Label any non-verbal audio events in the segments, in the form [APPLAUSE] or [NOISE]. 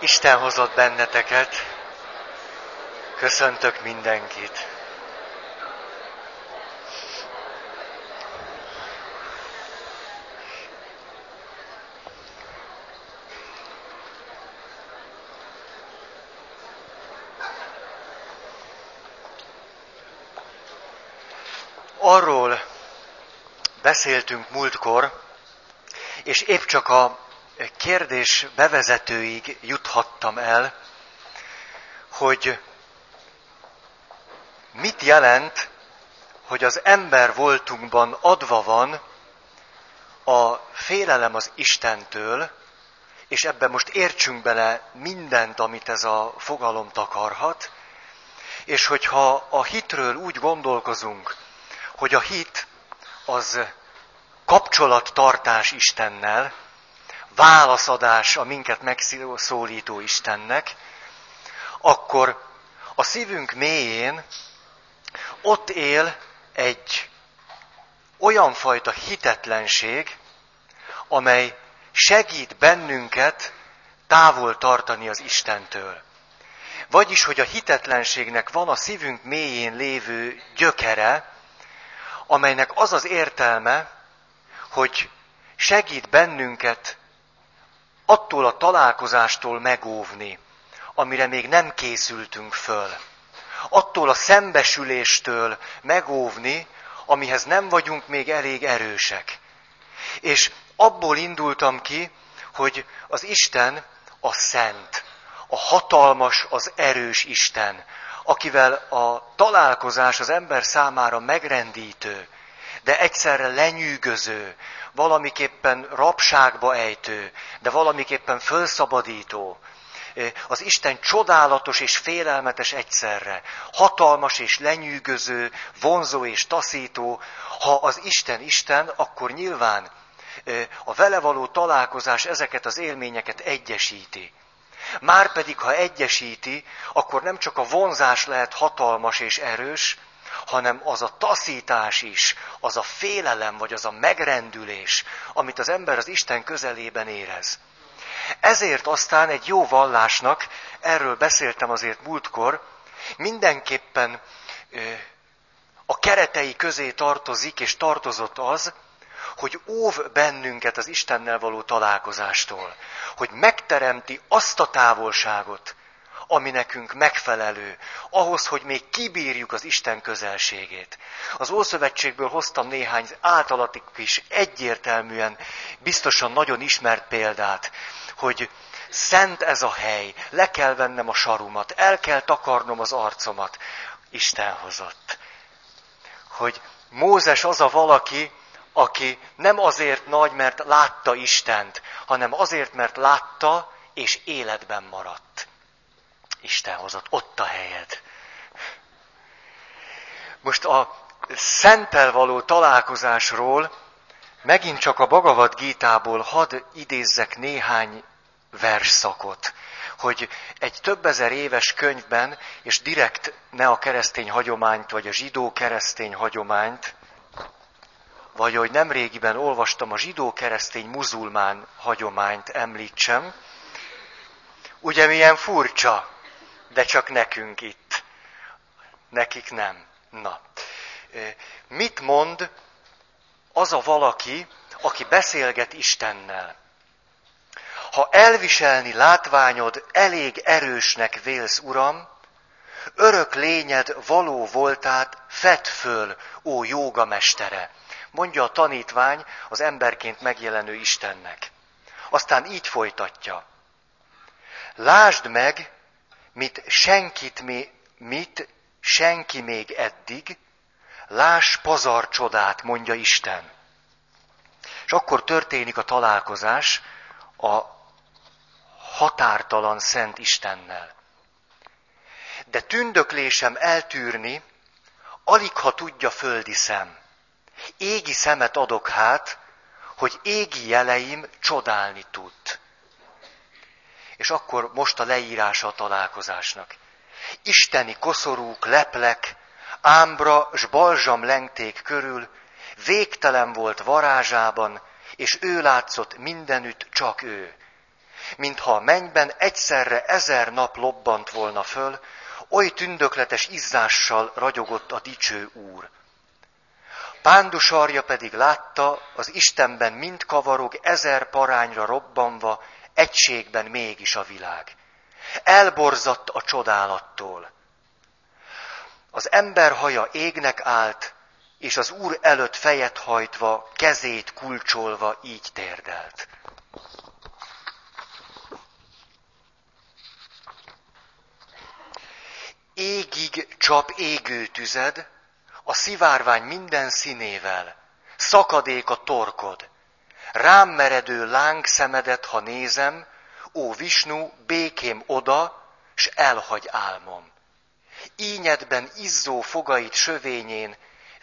Isten hozott benneteket. Köszöntök mindenkit. Arról beszéltünk múltkor, és épp csak a kérdés bevezetőig juthattam el, hogy mit jelent, hogy az ember voltunkban adva van a félelem az Istentől, és ebben most értsünk bele mindent, amit ez a fogalom takarhat, és hogyha a hitről úgy gondolkozunk, hogy a hit az kapcsolattartás Istennel, válaszadás a minket megszólító Istennek, akkor a szívünk mélyén ott él egy olyan fajta hitetlenség, amely segít bennünket távol tartani az Istentől. Vagyis, hogy a hitetlenségnek van a szívünk mélyén lévő gyökere, amelynek az az értelme, hogy segít bennünket attól a találkozástól megóvni, amire még nem készültünk föl. Attól a szembesüléstől megóvni, amihez nem vagyunk még elég erősek. És abból indultam ki, hogy az Isten a szent, a hatalmas, az erős Isten, akivel a találkozás az ember számára megrendítő, de egyszerre lenyűgöző, valamiképpen rabságba ejtő, de valamiképpen fölszabadító. Az Isten csodálatos és félelmetes egyszerre, hatalmas és lenyűgöző, vonzó és taszító. Ha az Isten Isten, akkor nyilván a vele való találkozás ezeket az élményeket egyesíti. Márpedig, ha egyesíti, akkor nem csak a vonzás lehet hatalmas és erős, hanem az a taszítás is, az a félelem, vagy az a megrendülés, amit az ember az Isten közelében érez. Ezért aztán egy jó vallásnak, erről beszéltem azért múltkor, mindenképpen a keretei közé tartozik, és tartozott az, hogy óv bennünket az Istennel való találkozástól, hogy megteremti azt a távolságot, ami nekünk megfelelő, ahhoz, hogy még kibírjuk az Isten közelségét. Az Ószövetségből hoztam néhány általatik is egyértelműen, biztosan nagyon ismert példát, hogy szent ez a hely, le kell vennem a sarumat, el kell takarnom az arcomat. Isten hozott. Hogy Mózes az a valaki, aki nem azért nagy, mert látta Istent, hanem azért, mert látta és életben maradt. Isten hozott, ott a helyed. Most a szentel való találkozásról megint csak a Bhagavad Gítából hadd idézzek néhány versszakot, hogy egy több ezer éves könyvben, és direkt ne a keresztény hagyományt, vagy a zsidó keresztény hagyományt, vagy hogy nemrégiben olvastam a zsidó-keresztény muzulmán hagyományt említsem, ugye milyen furcsa, de csak nekünk itt. Nekik nem. Na. Mit mond az a valaki, aki beszélget Istennel? Ha elviselni látványod elég erősnek vélsz, Uram, örök lényed való voltát fed föl, ó jóga mestere, mondja a tanítvány az emberként megjelenő Istennek. Aztán így folytatja. Lásd meg, mit senkit mi, mit senki még eddig, láss pazar csodát, mondja Isten. És akkor történik a találkozás a határtalan szent Istennel. De tündöklésem eltűrni, alig ha tudja földi szem. Égi szemet adok hát, hogy égi jeleim csodálni tud. És akkor most a leírása a találkozásnak. Isteni koszorúk, leplek, ámbra s balzsam lengték körül, végtelen volt varázsában, és ő látszott mindenütt, csak ő. mintha a mennyben egyszerre ezer nap lobbant volna föl, oly tündökletes izzással ragyogott a dicső úr. Pándusarja pedig látta, az Istenben mind kavarog ezer parányra robbanva, egységben mégis a világ. Elborzadt a csodálattól. Az ember haja égnek állt, és az úr előtt fejet hajtva, kezét kulcsolva így térdelt. Égig csap égő tüzed, a szivárvány minden színével, szakadék a torkod. Rám meredő láng szemedet, ha nézem, ó Visnu, békém oda, s elhagy álmom. Ínyedben izzó fogait sövényén,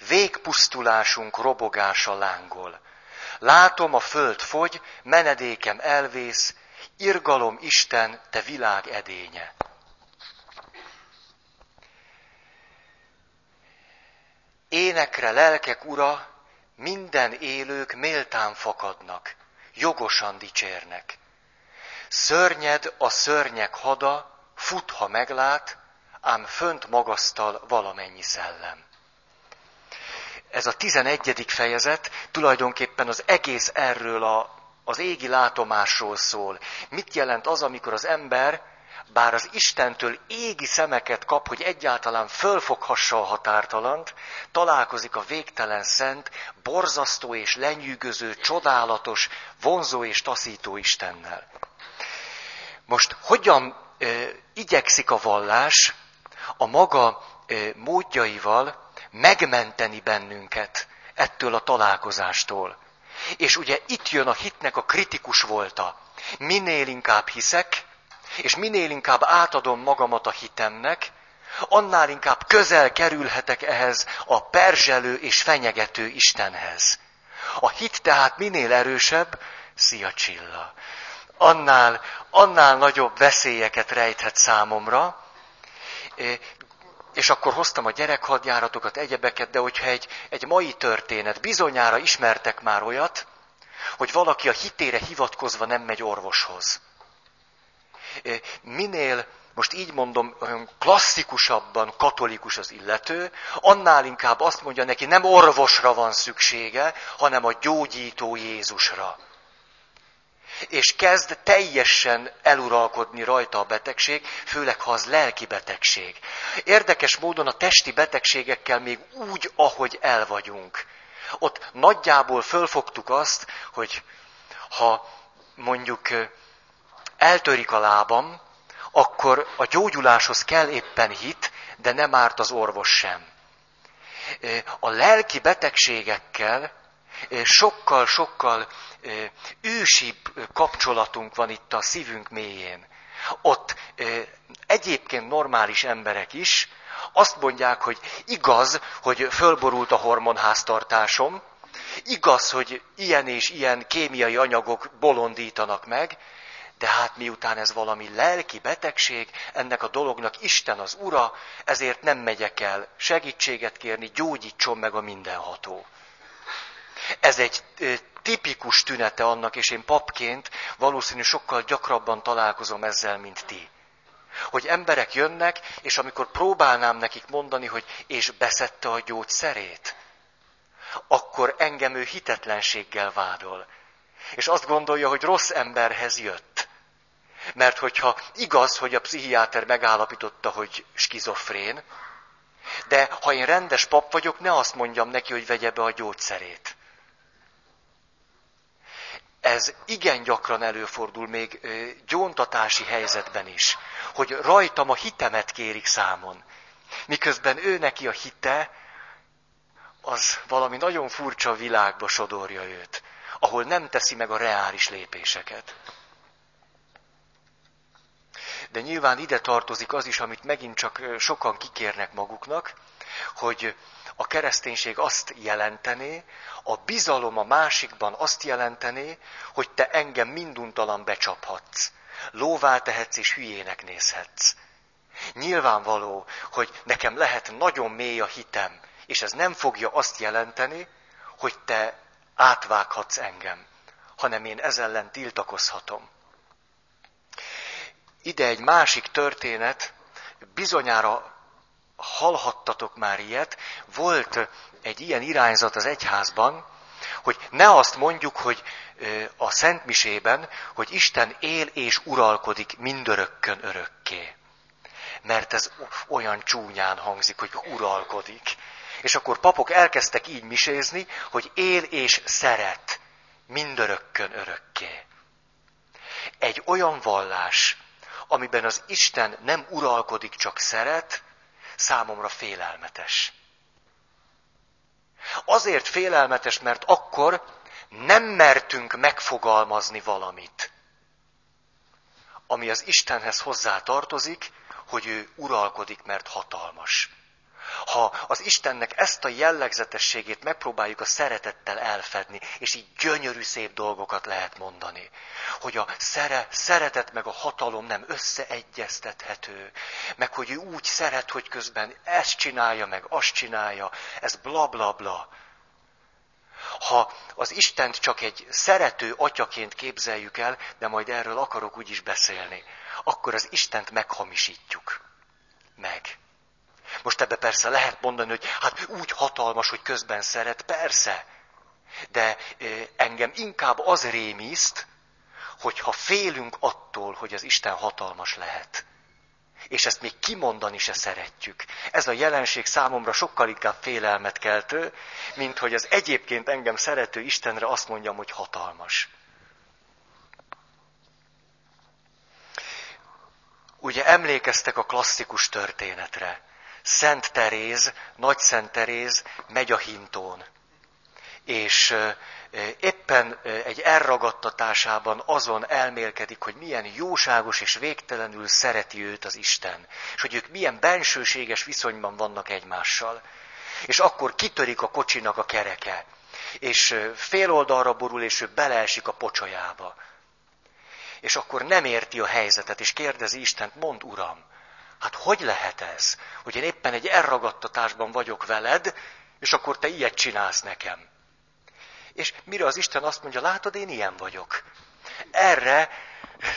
végpusztulásunk robogása lángol. Látom, a föld fogy, menedékem elvész, irgalom Isten, te világ edénye. Énekre lelkek ura, minden élők méltán fakadnak, jogosan dicsérnek. Szörnyed a szörnyek hada, fut, ha meglát, ám fönt magasztal valamennyi szellem. Ez a tizenegyedik fejezet tulajdonképpen az egész erről a, az égi látomásról szól. Mit jelent az, amikor az ember bár az Istentől égi szemeket kap, hogy egyáltalán fölfoghassa a határtalant, találkozik a végtelen szent, borzasztó és lenyűgöző, csodálatos, vonzó és taszító Istennel. Most hogyan e, igyekszik a vallás a maga e, módjaival megmenteni bennünket ettől a találkozástól? És ugye itt jön a hitnek a kritikus volta. Minél inkább hiszek, és minél inkább átadom magamat a hitemnek, annál inkább közel kerülhetek ehhez a perzselő és fenyegető Istenhez. A hit tehát minél erősebb, szia Csilla, annál, annál nagyobb veszélyeket rejthet számomra, és akkor hoztam a gyerekhadjáratokat, egyebeket, de hogyha egy, egy mai történet, bizonyára ismertek már olyat, hogy valaki a hitére hivatkozva nem megy orvoshoz minél, most így mondom, olyan klasszikusabban katolikus az illető, annál inkább azt mondja neki, nem orvosra van szüksége, hanem a gyógyító Jézusra. És kezd teljesen eluralkodni rajta a betegség, főleg ha az lelki betegség. Érdekes módon a testi betegségekkel még úgy, ahogy el vagyunk. Ott nagyjából fölfogtuk azt, hogy ha mondjuk eltörik a lábam, akkor a gyógyuláshoz kell éppen hit, de nem árt az orvos sem. A lelki betegségekkel sokkal-sokkal ősibb kapcsolatunk van itt a szívünk mélyén. Ott egyébként normális emberek is azt mondják, hogy igaz, hogy fölborult a hormonháztartásom, igaz, hogy ilyen és ilyen kémiai anyagok bolondítanak meg, de hát miután ez valami lelki betegség, ennek a dolognak Isten az Ura, ezért nem megyek el segítséget kérni, gyógyítson meg a mindenható. Ez egy tipikus tünete annak, és én papként valószínű sokkal gyakrabban találkozom ezzel, mint ti. Hogy emberek jönnek, és amikor próbálnám nekik mondani, hogy és beszette a gyógyszerét, akkor engem ő hitetlenséggel vádol. És azt gondolja, hogy rossz emberhez jött. Mert hogyha igaz, hogy a pszichiáter megállapította, hogy skizofrén, de ha én rendes pap vagyok, ne azt mondjam neki, hogy vegye be a gyógyszerét. Ez igen gyakran előfordul még gyóntatási helyzetben is, hogy rajtam a hitemet kérik számon. Miközben ő neki a hite, az valami nagyon furcsa világba sodorja őt, ahol nem teszi meg a reális lépéseket. De nyilván ide tartozik az is, amit megint csak sokan kikérnek maguknak, hogy a kereszténység azt jelentené, a bizalom a másikban azt jelentené, hogy te engem minduntalan becsaphatsz. Lóvá tehetsz és hülyének nézhetsz. Nyilvánvaló, hogy nekem lehet nagyon mély a hitem, és ez nem fogja azt jelenteni, hogy te átvághatsz engem, hanem én ezzel ellen tiltakozhatom. Ide egy másik történet, bizonyára hallhattatok már ilyet, volt egy ilyen irányzat az egyházban, hogy ne azt mondjuk, hogy a Szentmisében, hogy Isten él és uralkodik mindörökkön örökké. Mert ez olyan csúnyán hangzik, hogy uralkodik. És akkor papok elkezdtek így misézni, hogy él és szeret mindörökkön örökké. Egy olyan vallás, amiben az Isten nem uralkodik, csak szeret, számomra félelmetes. Azért félelmetes, mert akkor nem mertünk megfogalmazni valamit, ami az Istenhez hozzá tartozik, hogy ő uralkodik, mert hatalmas. Ha az Istennek ezt a jellegzetességét megpróbáljuk a szeretettel elfedni, és így gyönyörű szép dolgokat lehet mondani, hogy a szere, szeretet meg a hatalom nem összeegyeztethető, meg hogy ő úgy szeret, hogy közben ezt csinálja, meg azt csinálja, ez bla bla bla. Ha az Istent csak egy szerető atyaként képzeljük el, de majd erről akarok úgy is beszélni, akkor az Istent meghamisítjuk. Meg. Most ebbe persze lehet mondani, hogy hát úgy hatalmas, hogy közben szeret, persze. De engem inkább az rémiszt, hogyha félünk attól, hogy az Isten hatalmas lehet. És ezt még kimondani se szeretjük. Ez a jelenség számomra sokkal inkább félelmet keltő, mint hogy az egyébként engem szerető Istenre azt mondjam, hogy hatalmas. Ugye emlékeztek a klasszikus történetre. Szent Teréz, Nagy Szent Teréz megy a hintón. És éppen egy elragadtatásában azon elmélkedik, hogy milyen jóságos és végtelenül szereti őt az Isten, és hogy ők milyen bensőséges viszonyban vannak egymással. És akkor kitörik a kocsinak a kereke, és fél oldalra borul, és ő beleesik a pocsajába. És akkor nem érti a helyzetet, és kérdezi Istent, mond Uram, Hát hogy lehet ez, hogy én éppen egy elragadtatásban vagyok veled, és akkor te ilyet csinálsz nekem? És mire az Isten azt mondja, látod, én ilyen vagyok. Erre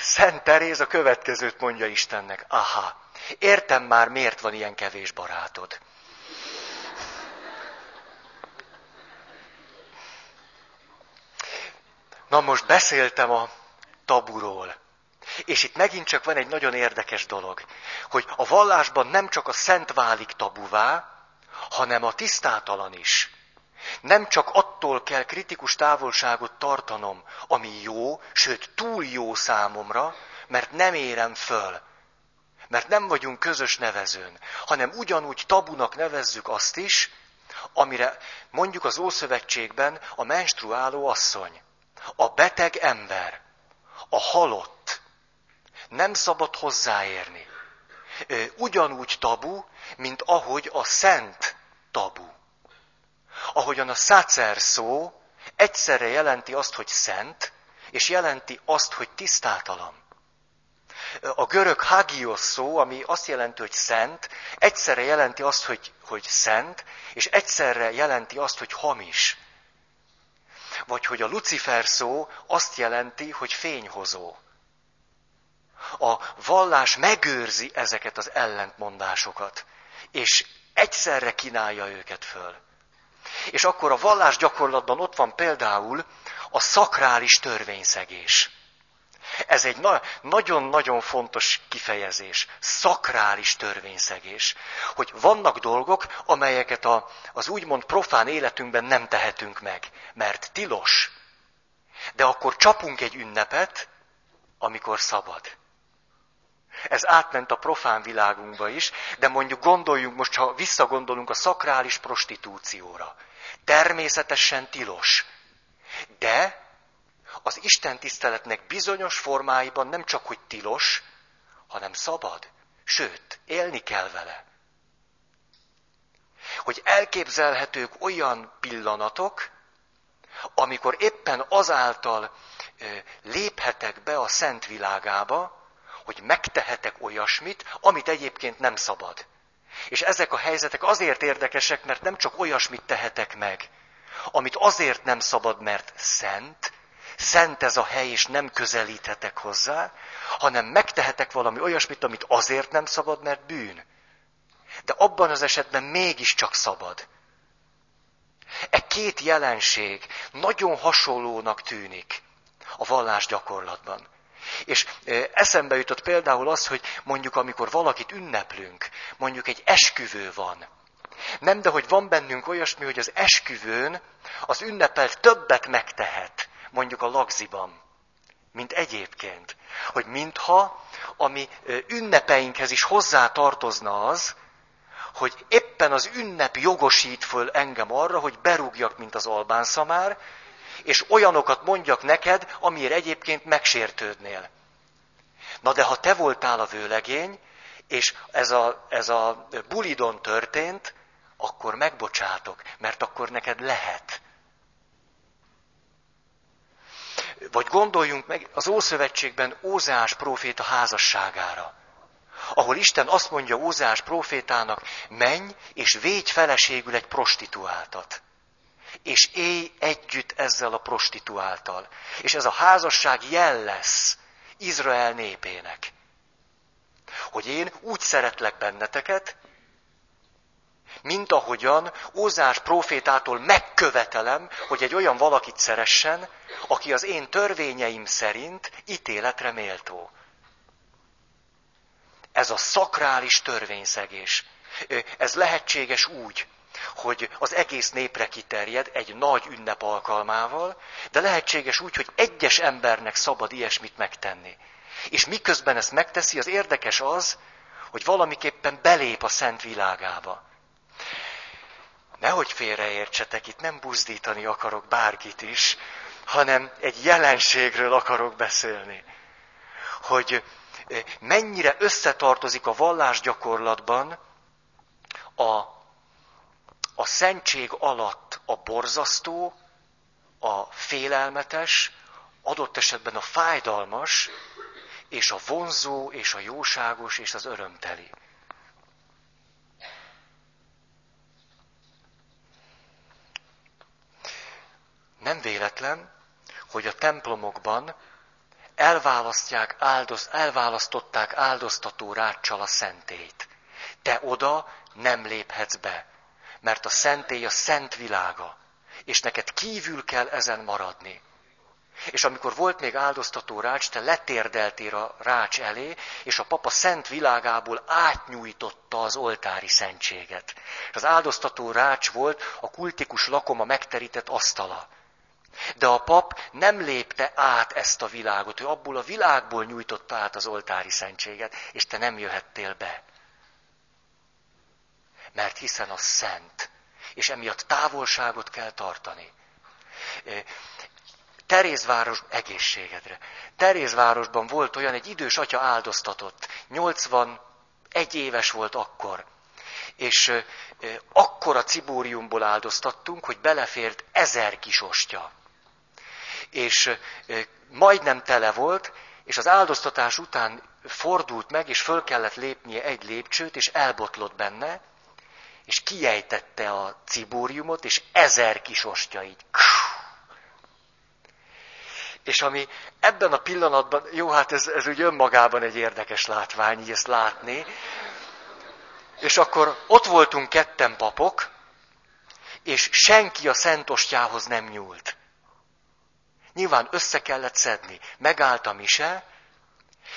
Szent Teréz a következőt mondja Istennek. Aha, értem már, miért van ilyen kevés barátod. Na most beszéltem a taburól. És itt megint csak van egy nagyon érdekes dolog, hogy a vallásban nem csak a szent válik tabuvá, hanem a tisztátalan is. Nem csak attól kell kritikus távolságot tartanom, ami jó, sőt túl jó számomra, mert nem érem föl, mert nem vagyunk közös nevezőn, hanem ugyanúgy tabunak nevezzük azt is, amire mondjuk az Ószövetségben a menstruáló asszony, a beteg ember, a halott, nem szabad hozzáérni. Ugyanúgy tabu, mint ahogy a szent tabu. Ahogyan a szácer szó egyszerre jelenti azt, hogy szent, és jelenti azt, hogy tisztátalan. A görög hagios szó, ami azt jelenti, hogy szent, egyszerre jelenti azt, hogy, hogy szent, és egyszerre jelenti azt, hogy hamis. Vagy hogy a Lucifer szó azt jelenti, hogy fényhozó. A vallás megőrzi ezeket az ellentmondásokat, és egyszerre kínálja őket föl. És akkor a vallás gyakorlatban ott van például a szakrális törvényszegés. Ez egy na- nagyon-nagyon fontos kifejezés. Szakrális törvényszegés. Hogy vannak dolgok, amelyeket a, az úgymond profán életünkben nem tehetünk meg, mert tilos. De akkor csapunk egy ünnepet, amikor szabad. Ez átment a profán világunkba is, de mondjuk gondoljunk most, ha visszagondolunk a szakrális prostitúcióra. Természetesen tilos. De az Isten tiszteletnek bizonyos formáiban nem csak, hogy tilos, hanem szabad. Sőt, élni kell vele. Hogy elképzelhetők olyan pillanatok, amikor éppen azáltal léphetek be a szent világába, hogy megtehetek olyasmit, amit egyébként nem szabad. És ezek a helyzetek azért érdekesek, mert nem csak olyasmit tehetek meg, amit azért nem szabad, mert szent, szent ez a hely, és nem közelíthetek hozzá, hanem megtehetek valami olyasmit, amit azért nem szabad, mert bűn. De abban az esetben mégiscsak szabad. E két jelenség nagyon hasonlónak tűnik a vallás gyakorlatban. És eszembe jutott például az, hogy mondjuk amikor valakit ünneplünk, mondjuk egy esküvő van. Nem, de hogy van bennünk olyasmi, hogy az esküvőn az ünnepelt többet megtehet, mondjuk a lagziban, mint egyébként. Hogy mintha, ami ünnepeinkhez is hozzá tartozna az, hogy éppen az ünnep jogosít föl engem arra, hogy berúgjak, mint az albán szamár, és olyanokat mondjak neked, amiért egyébként megsértődnél. Na de ha te voltál a vőlegény, és ez a, ez a bulidon történt, akkor megbocsátok, mert akkor neked lehet. Vagy gondoljunk meg az Ószövetségben Ózeás próféta házasságára, ahol Isten azt mondja Ózeás prófétának, menj és védj feleségül egy prostituáltat és élj együtt ezzel a prostituáltal. És ez a házasság jel lesz Izrael népének. Hogy én úgy szeretlek benneteket, mint ahogyan Ózás profétától megkövetelem, hogy egy olyan valakit szeressen, aki az én törvényeim szerint ítéletre méltó. Ez a szakrális törvényszegés. Ez lehetséges úgy, hogy az egész népre kiterjed egy nagy ünnep alkalmával, de lehetséges úgy, hogy egyes embernek szabad ilyesmit megtenni. És miközben ezt megteszi, az érdekes az, hogy valamiképpen belép a szent világába. Nehogy félreértsetek, itt nem buzdítani akarok bárkit is, hanem egy jelenségről akarok beszélni. Hogy eh, mennyire összetartozik a vallás gyakorlatban a a szentség alatt a borzasztó, a félelmetes, adott esetben a fájdalmas, és a vonzó, és a jóságos, és az örömteli. Nem véletlen, hogy a templomokban elválasztják, áldoz, elválasztották áldoztató ráccsal a szentét. Te oda nem léphetsz be mert a szentély a szent világa, és neked kívül kell ezen maradni. És amikor volt még áldoztató rács, te letérdeltél a rács elé, és a papa szent világából átnyújtotta az oltári szentséget. És az áldoztató rács volt a kultikus lakoma megterített asztala. De a pap nem lépte át ezt a világot, ő abból a világból nyújtotta át az oltári szentséget, és te nem jöhettél be mert hiszen az szent, és emiatt távolságot kell tartani. Terézváros egészségedre. Terézvárosban volt olyan, egy idős atya áldoztatott, 81 éves volt akkor, és akkor a cibóriumból áldoztattunk, hogy belefért ezer kis ostya. És majdnem tele volt, és az áldoztatás után fordult meg, és föl kellett lépnie egy lépcsőt, és elbotlott benne, és kiejtette a cibóriumot, és ezer kis ostya így. És ami ebben a pillanatban, jó, hát ez, ez úgy önmagában egy érdekes látvány, így ezt látni. És akkor ott voltunk ketten papok, és senki a szentostjához nem nyúlt. Nyilván össze kellett szedni. Megállt a mise,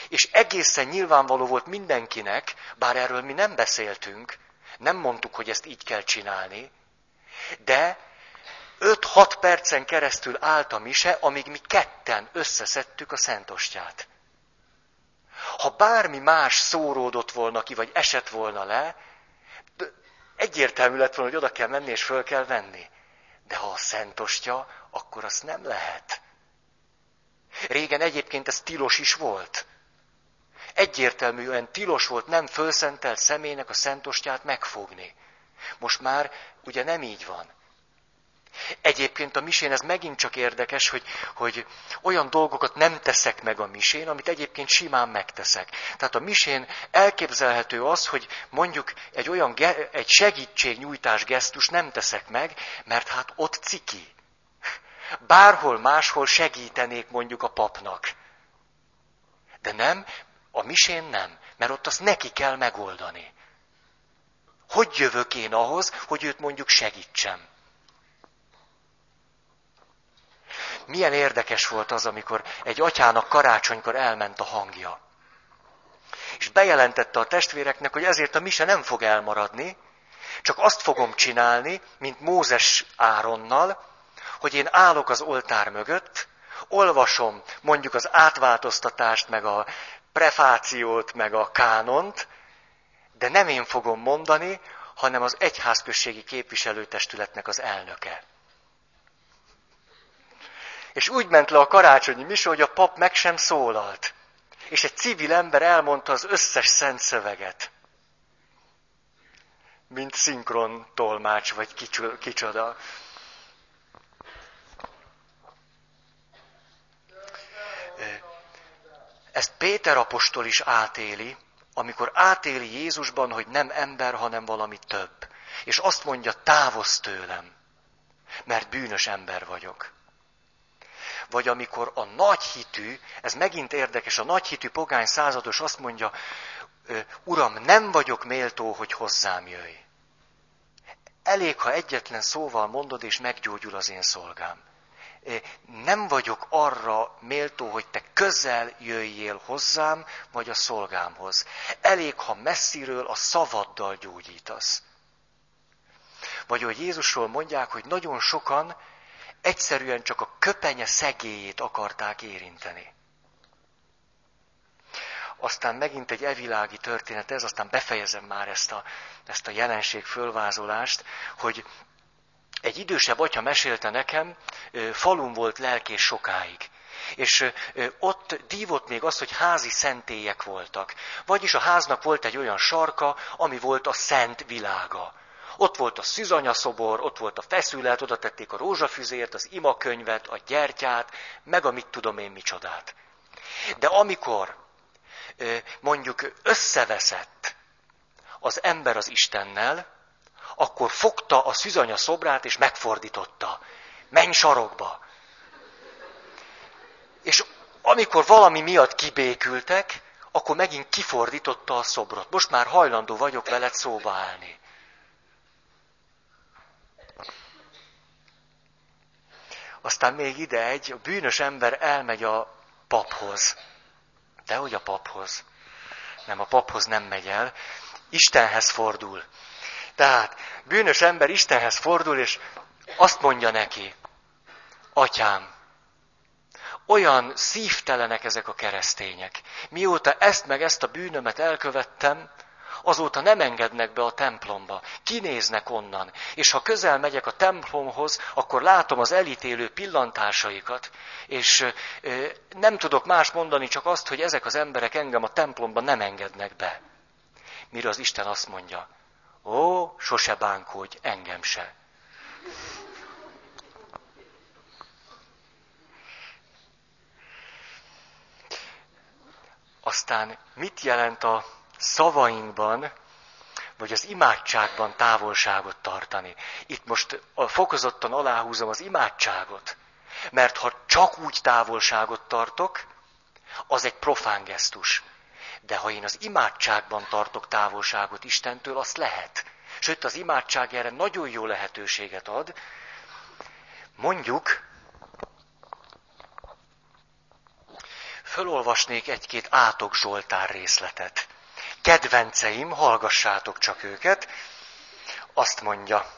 és egészen nyilvánvaló volt mindenkinek, bár erről mi nem beszéltünk, nem mondtuk, hogy ezt így kell csinálni, de 5-6 percen keresztül állt a mise, amíg mi ketten összeszedtük a szentostját. Ha bármi más szóródott volna ki, vagy esett volna le, egyértelmű lett volna, hogy oda kell menni és föl kell venni. De ha a szentostja, akkor azt nem lehet. Régen egyébként ez tilos is volt egyértelműen tilos volt nem fölszentelt személynek a szentostját megfogni. Most már ugye nem így van. Egyébként a misén ez megint csak érdekes, hogy, hogy olyan dolgokat nem teszek meg a misén, amit egyébként simán megteszek. Tehát a misén elképzelhető az, hogy mondjuk egy olyan egy segítségnyújtás gesztus nem teszek meg, mert hát ott ciki. bárhol máshol segítenék mondjuk a papnak. De nem, a misén nem, mert ott azt neki kell megoldani. Hogy jövök én ahhoz, hogy őt mondjuk segítsem? Milyen érdekes volt az, amikor egy atyának karácsonykor elment a hangja. És bejelentette a testvéreknek, hogy ezért a mise nem fog elmaradni, csak azt fogom csinálni, mint Mózes Áronnal, hogy én állok az oltár mögött, olvasom mondjuk az átváltoztatást, meg a prefációt, meg a kánont, de nem én fogom mondani, hanem az egyházközségi képviselőtestületnek az elnöke. És úgy ment le a karácsonyi mise, hogy a pap meg sem szólalt. És egy civil ember elmondta az összes szent szöveget. Mint szinkron tolmács, vagy kicsoda. Ezt Péter apostol is átéli, amikor átéli Jézusban, hogy nem ember, hanem valami több. És azt mondja, távozz tőlem, mert bűnös ember vagyok. Vagy amikor a nagy hitű, ez megint érdekes, a nagy hitű pogány százados azt mondja, Uram, nem vagyok méltó, hogy hozzám jöjj. Elég, ha egyetlen szóval mondod, és meggyógyul az én szolgám nem vagyok arra méltó, hogy te közel jöjjél hozzám, vagy a szolgámhoz. Elég, ha messziről a szavaddal gyógyítasz. Vagy hogy Jézusról mondják, hogy nagyon sokan egyszerűen csak a köpenye szegélyét akarták érinteni. Aztán megint egy evilági történet ez, aztán befejezem már ezt a, ezt a jelenség fölvázolást, hogy egy idősebb atya mesélte nekem, falun volt lelkés sokáig. És ott dívott még az, hogy házi szentélyek voltak. Vagyis a háznak volt egy olyan sarka, ami volt a szent világa. Ott volt a szűzanyaszobor, ott volt a feszület, oda tették a rózsafüzért, az imakönyvet, a gyertyát, meg a mit tudom én micsodát. De amikor mondjuk összeveszett az ember az Istennel, akkor fogta a szűzanya szobrát és megfordította. Menj sarokba! És amikor valami miatt kibékültek, akkor megint kifordította a szobrot. Most már hajlandó vagyok veled szóba állni. Aztán még ide egy, a bűnös ember elmegy a paphoz. Dehogy a paphoz. Nem, a paphoz nem megy el. Istenhez fordul. Tehát bűnös ember Istenhez fordul, és azt mondja neki, atyám, olyan szívtelenek ezek a keresztények. Mióta ezt meg ezt a bűnömet elkövettem, azóta nem engednek be a templomba. Kinéznek onnan. És ha közel megyek a templomhoz, akkor látom az elítélő pillantásaikat, és nem tudok más mondani, csak azt, hogy ezek az emberek engem a templomba nem engednek be. Mire az Isten azt mondja, Ó, sose bánkódj, engem se. Aztán mit jelent a szavainkban, vagy az imádságban távolságot tartani? Itt most fokozottan aláhúzom az imádságot, mert ha csak úgy távolságot tartok, az egy profán gesztus. De ha én az imádságban tartok távolságot Istentől, azt lehet. Sőt, az imádság erre nagyon jó lehetőséget ad. Mondjuk, fölolvasnék egy-két átok Zsoltár részletet. Kedvenceim, hallgassátok csak őket. Azt mondja,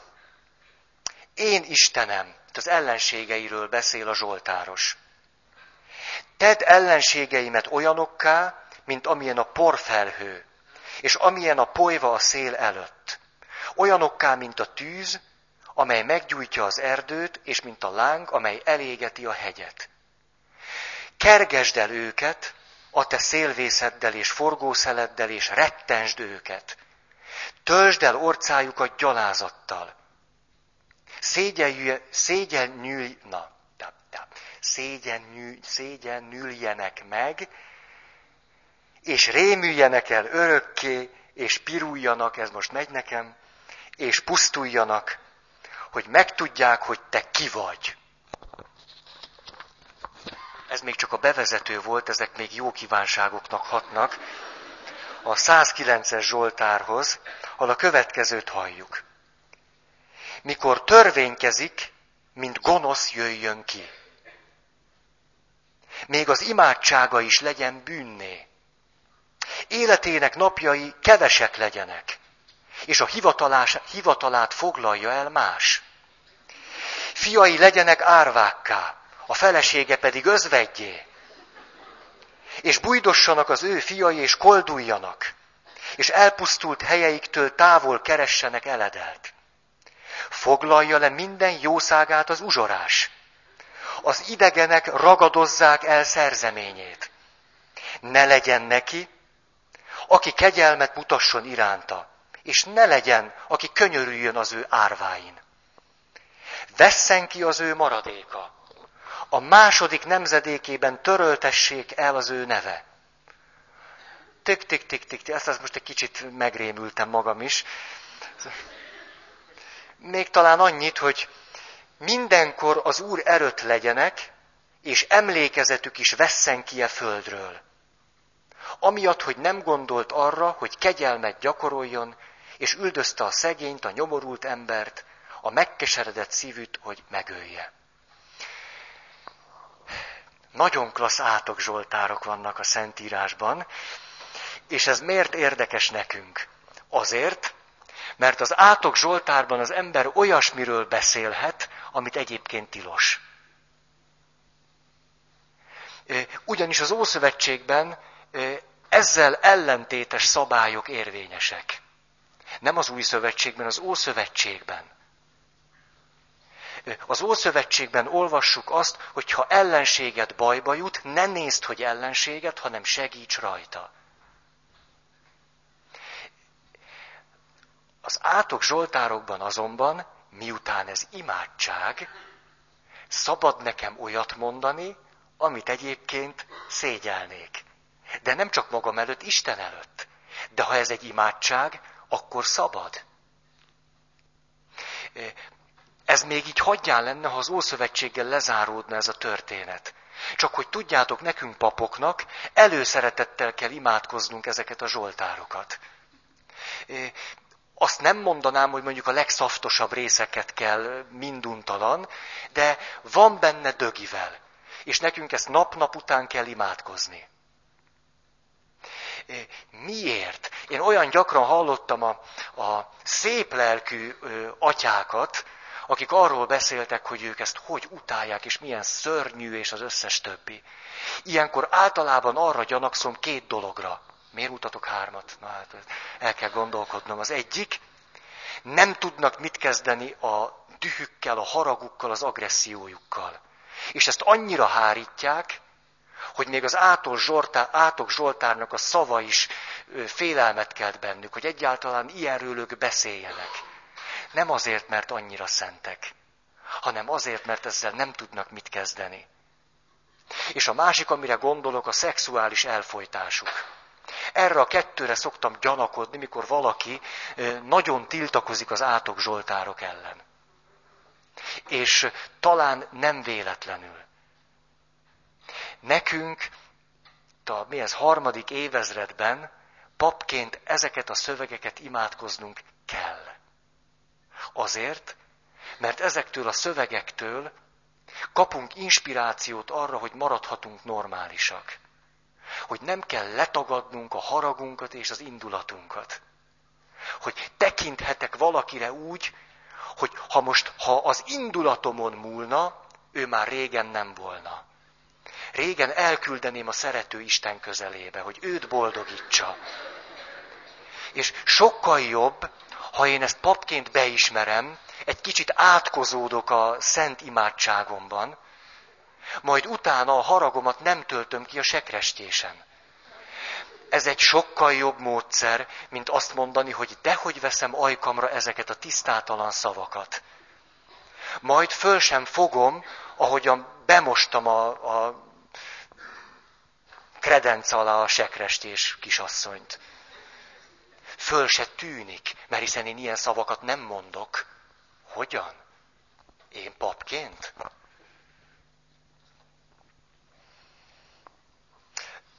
én Istenem, az ellenségeiről beszél a Zsoltáros. Tedd ellenségeimet olyanokká, mint amilyen a porfelhő, és amilyen a polyva a szél előtt. Olyanokká, mint a tűz, amely meggyújtja az erdőt, és mint a láng, amely elégeti a hegyet. Kergesd el őket, a te szélvészeddel és forgószeleddel, és rettensd őket. Töltsd el orcájukat gyalázattal. Szégyennyűj, na, szégyennyű, meg, és rémüljenek el örökké, és piruljanak, ez most megy nekem, és pusztuljanak, hogy megtudják, hogy te ki vagy. ez még csak a bevezető volt, ezek még jó kívánságoknak hatnak, a 109-es Zsoltárhoz, ahol a következőt halljuk. Mikor törvénykezik, mint gonosz jöjjön ki. Még az imádsága is legyen bűnné. Életének napjai kevesek legyenek, és a hivatalát foglalja el más. Fiai legyenek árvákká, a felesége pedig özvegyé. És bújdossanak az ő fiai, és kolduljanak, és elpusztult helyeiktől távol keressenek eledelt. Foglalja le minden jószágát az uzsorás. Az idegenek ragadozzák el szerzeményét. Ne legyen neki, aki kegyelmet mutasson iránta, és ne legyen, aki könyörüljön az ő árváin. Vesszen ki az ő maradéka. A második nemzedékében töröltessék el az ő neve. Tik, tik, tik, tik, ezt az most egy kicsit megrémültem magam is. Még talán annyit, hogy mindenkor az Úr erőt legyenek, és emlékezetük is vesszen ki a földről. Amiatt, hogy nem gondolt arra, hogy kegyelmet gyakoroljon, és üldözte a szegényt, a nyomorult embert, a megkeseredett szívűt, hogy megölje. Nagyon klassz átok zsoltárok vannak a Szentírásban, és ez miért érdekes nekünk? Azért, mert az átok Zsoltárban az ember olyasmiről beszélhet, amit egyébként tilos. Ugyanis az Ószövetségben ezzel ellentétes szabályok érvényesek. Nem az új szövetségben, az Ószövetségben. Az Ószövetségben olvassuk azt, hogy ha ellenséget bajba jut, ne nézd, hogy ellenséget, hanem segíts rajta. Az átok zsoltárokban azonban, miután ez imádság, szabad nekem olyat mondani, amit egyébként szégyelnék. De nem csak magam előtt, Isten előtt. De ha ez egy imádság, akkor szabad. Ez még így hagyján lenne, ha az Ószövetséggel lezáródna ez a történet. Csak hogy tudjátok, nekünk papoknak előszeretettel kell imádkoznunk ezeket a zsoltárokat. Azt nem mondanám, hogy mondjuk a legszaftosabb részeket kell minduntalan, de van benne dögivel. És nekünk ezt nap-nap után kell imádkozni. Miért? Én olyan gyakran hallottam a, a szép lelkű atyákat, akik arról beszéltek, hogy ők ezt hogy utálják, és milyen szörnyű, és az összes többi. Ilyenkor általában arra gyanakszom két dologra. Miért mutatok hármat? Na hát el kell gondolkodnom. Az egyik, nem tudnak mit kezdeni a dühükkel, a haragukkal, az agressziójukkal. És ezt annyira hárítják, hogy még az átok, Zsoltár, átok Zsoltárnak a szava is félelmet kelt bennük, hogy egyáltalán ilyenről ők beszéljenek. Nem azért, mert annyira szentek, hanem azért, mert ezzel nem tudnak mit kezdeni. És a másik, amire gondolok, a szexuális elfolytásuk. Erre a kettőre szoktam gyanakodni, mikor valaki nagyon tiltakozik az átok zsoltárok ellen. És talán nem véletlenül. Nekünk, a, mi ez, harmadik évezredben papként ezeket a szövegeket imádkoznunk kell. Azért, mert ezektől a szövegektől kapunk inspirációt arra, hogy maradhatunk normálisak hogy nem kell letagadnunk a haragunkat és az indulatunkat. Hogy tekinthetek valakire úgy, hogy ha most, ha az indulatomon múlna, ő már régen nem volna. Régen elküldeném a szerető Isten közelébe, hogy őt boldogítsa. És sokkal jobb, ha én ezt papként beismerem, egy kicsit átkozódok a szent imádságomban, majd utána a haragomat nem töltöm ki a sekrestésen. Ez egy sokkal jobb módszer, mint azt mondani, hogy dehogy veszem ajkamra ezeket a tisztátalan szavakat. Majd föl sem fogom, ahogyan bemostam a, a kredenc alá a sekrestés kisasszonyt. Föl se tűnik, mert hiszen én ilyen szavakat nem mondok. Hogyan? Én papként?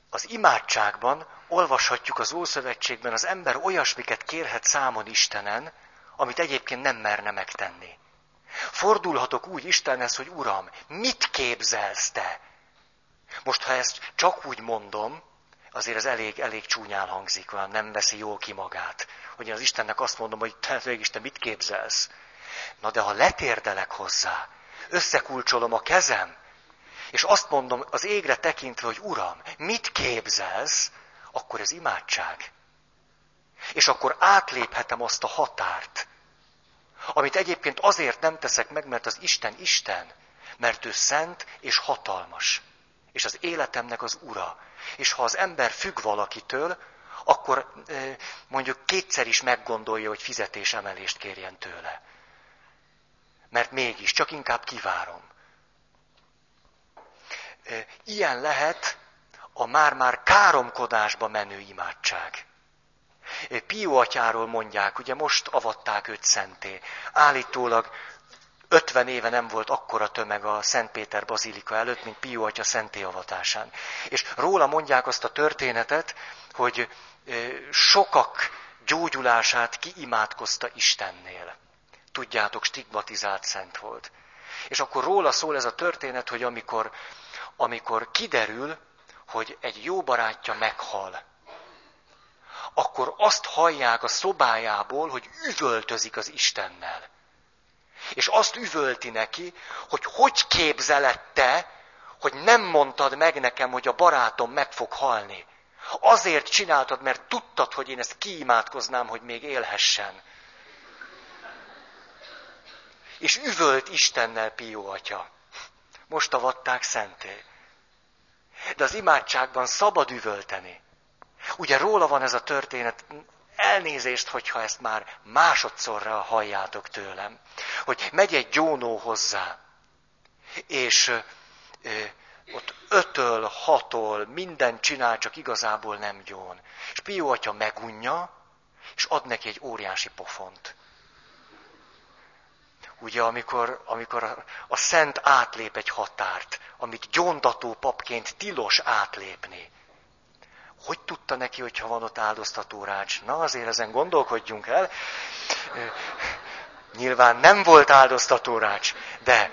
az imádságban olvashatjuk az Ószövetségben, az ember olyasmiket kérhet számon Istenen, amit egyébként nem merne megtenni. Fordulhatok úgy Istenhez, hogy Uram, mit képzelsz te? Most, ha ezt csak úgy mondom, azért ez elég, elég csúnyán hangzik, olyan nem veszi jól ki magát. Hogy én az Istennek azt mondom, hogy te mégis te mit képzelsz? Na de ha letérdelek hozzá, összekulcsolom a kezem, és azt mondom az égre tekintve, hogy Uram, mit képzelsz, akkor ez imádság. És akkor átléphetem azt a határt, amit egyébként azért nem teszek meg, mert az Isten Isten, mert ő szent és hatalmas. És az életemnek az ura. És ha az ember függ valakitől, akkor mondjuk kétszer is meggondolja, hogy fizetésemelést kérjen tőle. Mert mégis, csak inkább kivárom. Ilyen lehet a már-már káromkodásba menő imádság. Pió atyáról mondják, ugye most avatták őt szenté. Állítólag 50 éve nem volt akkora tömeg a Szent Péter bazilika előtt, mint Pió atya szenté avatásán. És róla mondják azt a történetet, hogy sokak gyógyulását kiimádkozta Istennél. Tudjátok, stigmatizált szent volt. És akkor róla szól ez a történet, hogy amikor, amikor kiderül, hogy egy jó barátja meghal, akkor azt hallják a szobájából, hogy üvöltözik az Istennel. És azt üvölti neki, hogy hogy képzeled te, hogy nem mondtad meg nekem, hogy a barátom meg fog halni. Azért csináltad, mert tudtad, hogy én ezt kiimádkoznám, hogy még élhessen. És üvölt Istennel Pió atya. Most avatták szenté. De az imádságban szabad üvölteni. Ugye róla van ez a történet, elnézést, hogyha ezt már másodszorra halljátok tőlem, hogy megy egy gyónó hozzá, és ö, ott ötöl, hatol, mindent csinál, csak igazából nem gyón. És Pió atya megunja, és ad neki egy óriási pofont. Ugye, amikor, amikor a, a szent átlép egy határt, amit gyóntató papként tilos átlépni. Hogy tudta neki, hogyha van ott áldoztató rács? Na, azért ezen gondolkodjunk el. Nyilván nem volt áldoztató rács, de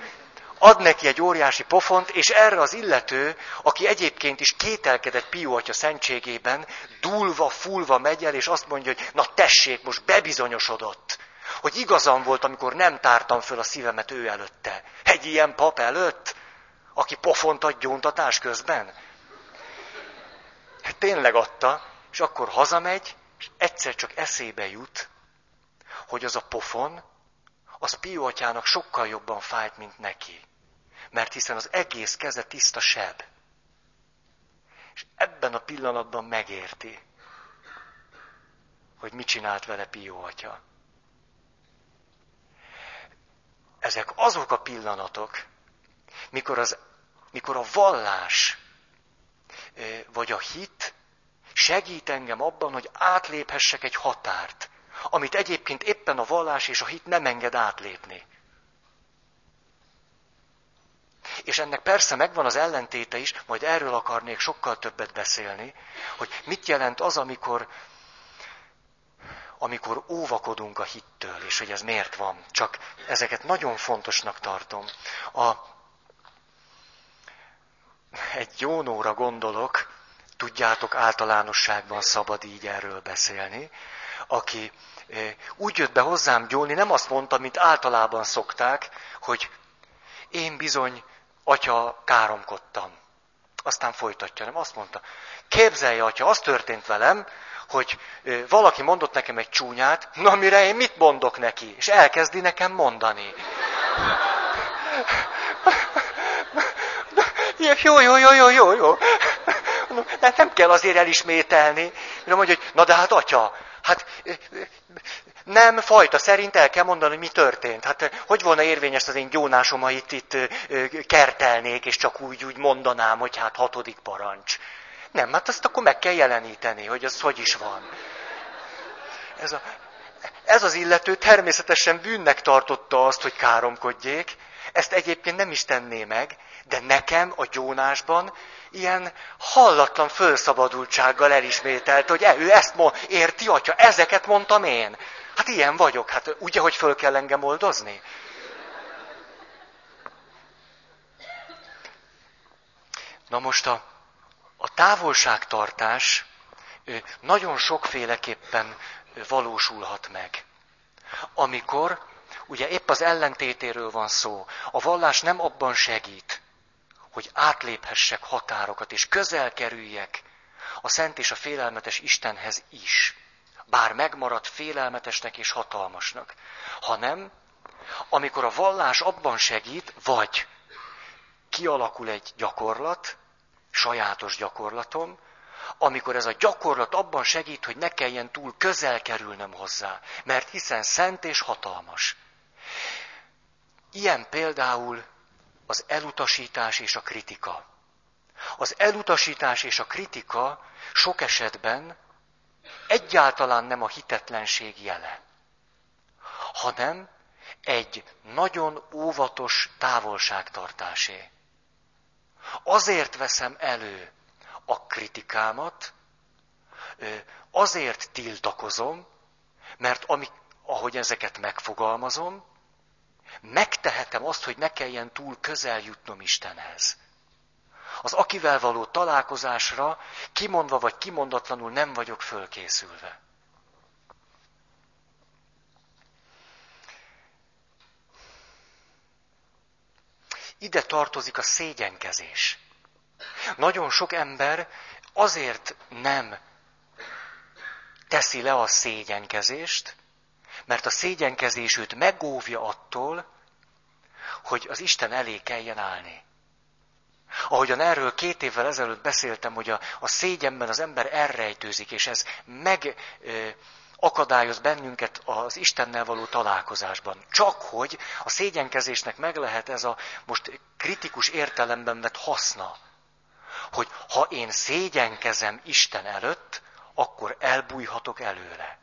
ad neki egy óriási pofont, és erre az illető, aki egyébként is kételkedett Pió atya szentségében, dúlva, fulva megy el, és azt mondja, hogy na tessék, most bebizonyosodott, hogy igazam volt, amikor nem tártam föl a szívemet ő előtte. Egy ilyen pap előtt, aki pofont ad gyóntatás közben. Tényleg adta, és akkor hazamegy, és egyszer csak eszébe jut, hogy az a pofon, az Pió atyának sokkal jobban fájt, mint neki. Mert hiszen az egész keze tiszta seb. És ebben a pillanatban megérti, hogy mit csinált vele Pió atya. Ezek azok a pillanatok, mikor, az, mikor a vallás vagy a hit segít engem abban, hogy átléphessek egy határt, amit egyébként éppen a vallás és a hit nem enged átlépni. És ennek persze megvan az ellentéte is, majd erről akarnék sokkal többet beszélni, hogy mit jelent az, amikor, amikor óvakodunk a hittől, és hogy ez miért van. Csak ezeket nagyon fontosnak tartom. A, egy jónóra gondolok, tudjátok, általánosságban szabad így erről beszélni, aki eh, úgy jött be hozzám gyónni, nem azt mondta, mint általában szokták, hogy én bizony, atya, káromkodtam. Aztán folytatja, nem azt mondta, képzelje, atya, az történt velem, hogy eh, valaki mondott nekem egy csúnyát, na mire én mit mondok neki? És elkezdi nekem mondani. Jó, jó, jó, jó, jó, jó. De nem kell azért elismételni. De mondja, hogy na de hát atya, hát nem fajta szerint el kell mondani, hogy mi történt. Hát hogy volna érvényes az én gyónásom, ha itt, itt kertelnék, és csak úgy, úgy mondanám, hogy hát hatodik parancs. Nem, hát azt akkor meg kell jeleníteni, hogy az hogy is van. Ez, a, ez az illető természetesen bűnnek tartotta azt, hogy káromkodjék, ezt egyébként nem is tenné meg, De nekem a gyónásban ilyen hallatlan fölszabadultsággal elismételt, hogy ő ezt mond, érti, atya, ezeket mondtam én. Hát ilyen vagyok, hát ugye, hogy föl kell engem oldozni? Na most a, a távolságtartás nagyon sokféleképpen valósulhat meg. Amikor, ugye épp az ellentétéről van szó, a vallás nem abban segít, hogy átléphessek határokat, és közel kerüljek a szent és a félelmetes Istenhez is. Bár megmaradt félelmetesnek és hatalmasnak. Hanem, amikor a vallás abban segít, vagy kialakul egy gyakorlat, sajátos gyakorlatom, amikor ez a gyakorlat abban segít, hogy ne kelljen túl közel kerülnöm hozzá, mert hiszen szent és hatalmas. Ilyen például az elutasítás és a kritika. Az elutasítás és a kritika sok esetben egyáltalán nem a hitetlenség jele, hanem egy nagyon óvatos távolságtartásé. Azért veszem elő a kritikámat, azért tiltakozom, mert ami, ahogy ezeket megfogalmazom, megtehetem azt, hogy ne kelljen túl közel jutnom Istenhez. Az akivel való találkozásra kimondva vagy kimondatlanul nem vagyok fölkészülve. Ide tartozik a szégyenkezés. Nagyon sok ember azért nem teszi le a szégyenkezést, mert a szégyenkezés őt megóvja attól, hogy az Isten elé kelljen állni. Ahogyan erről két évvel ezelőtt beszéltem, hogy a, a szégyenben az ember elrejtőzik, és ez meg ö, akadályoz bennünket az Istennel való találkozásban. Csak hogy a szégyenkezésnek meg lehet ez a most kritikus értelemben vett haszna. Hogy ha én szégyenkezem Isten előtt, akkor elbújhatok előle.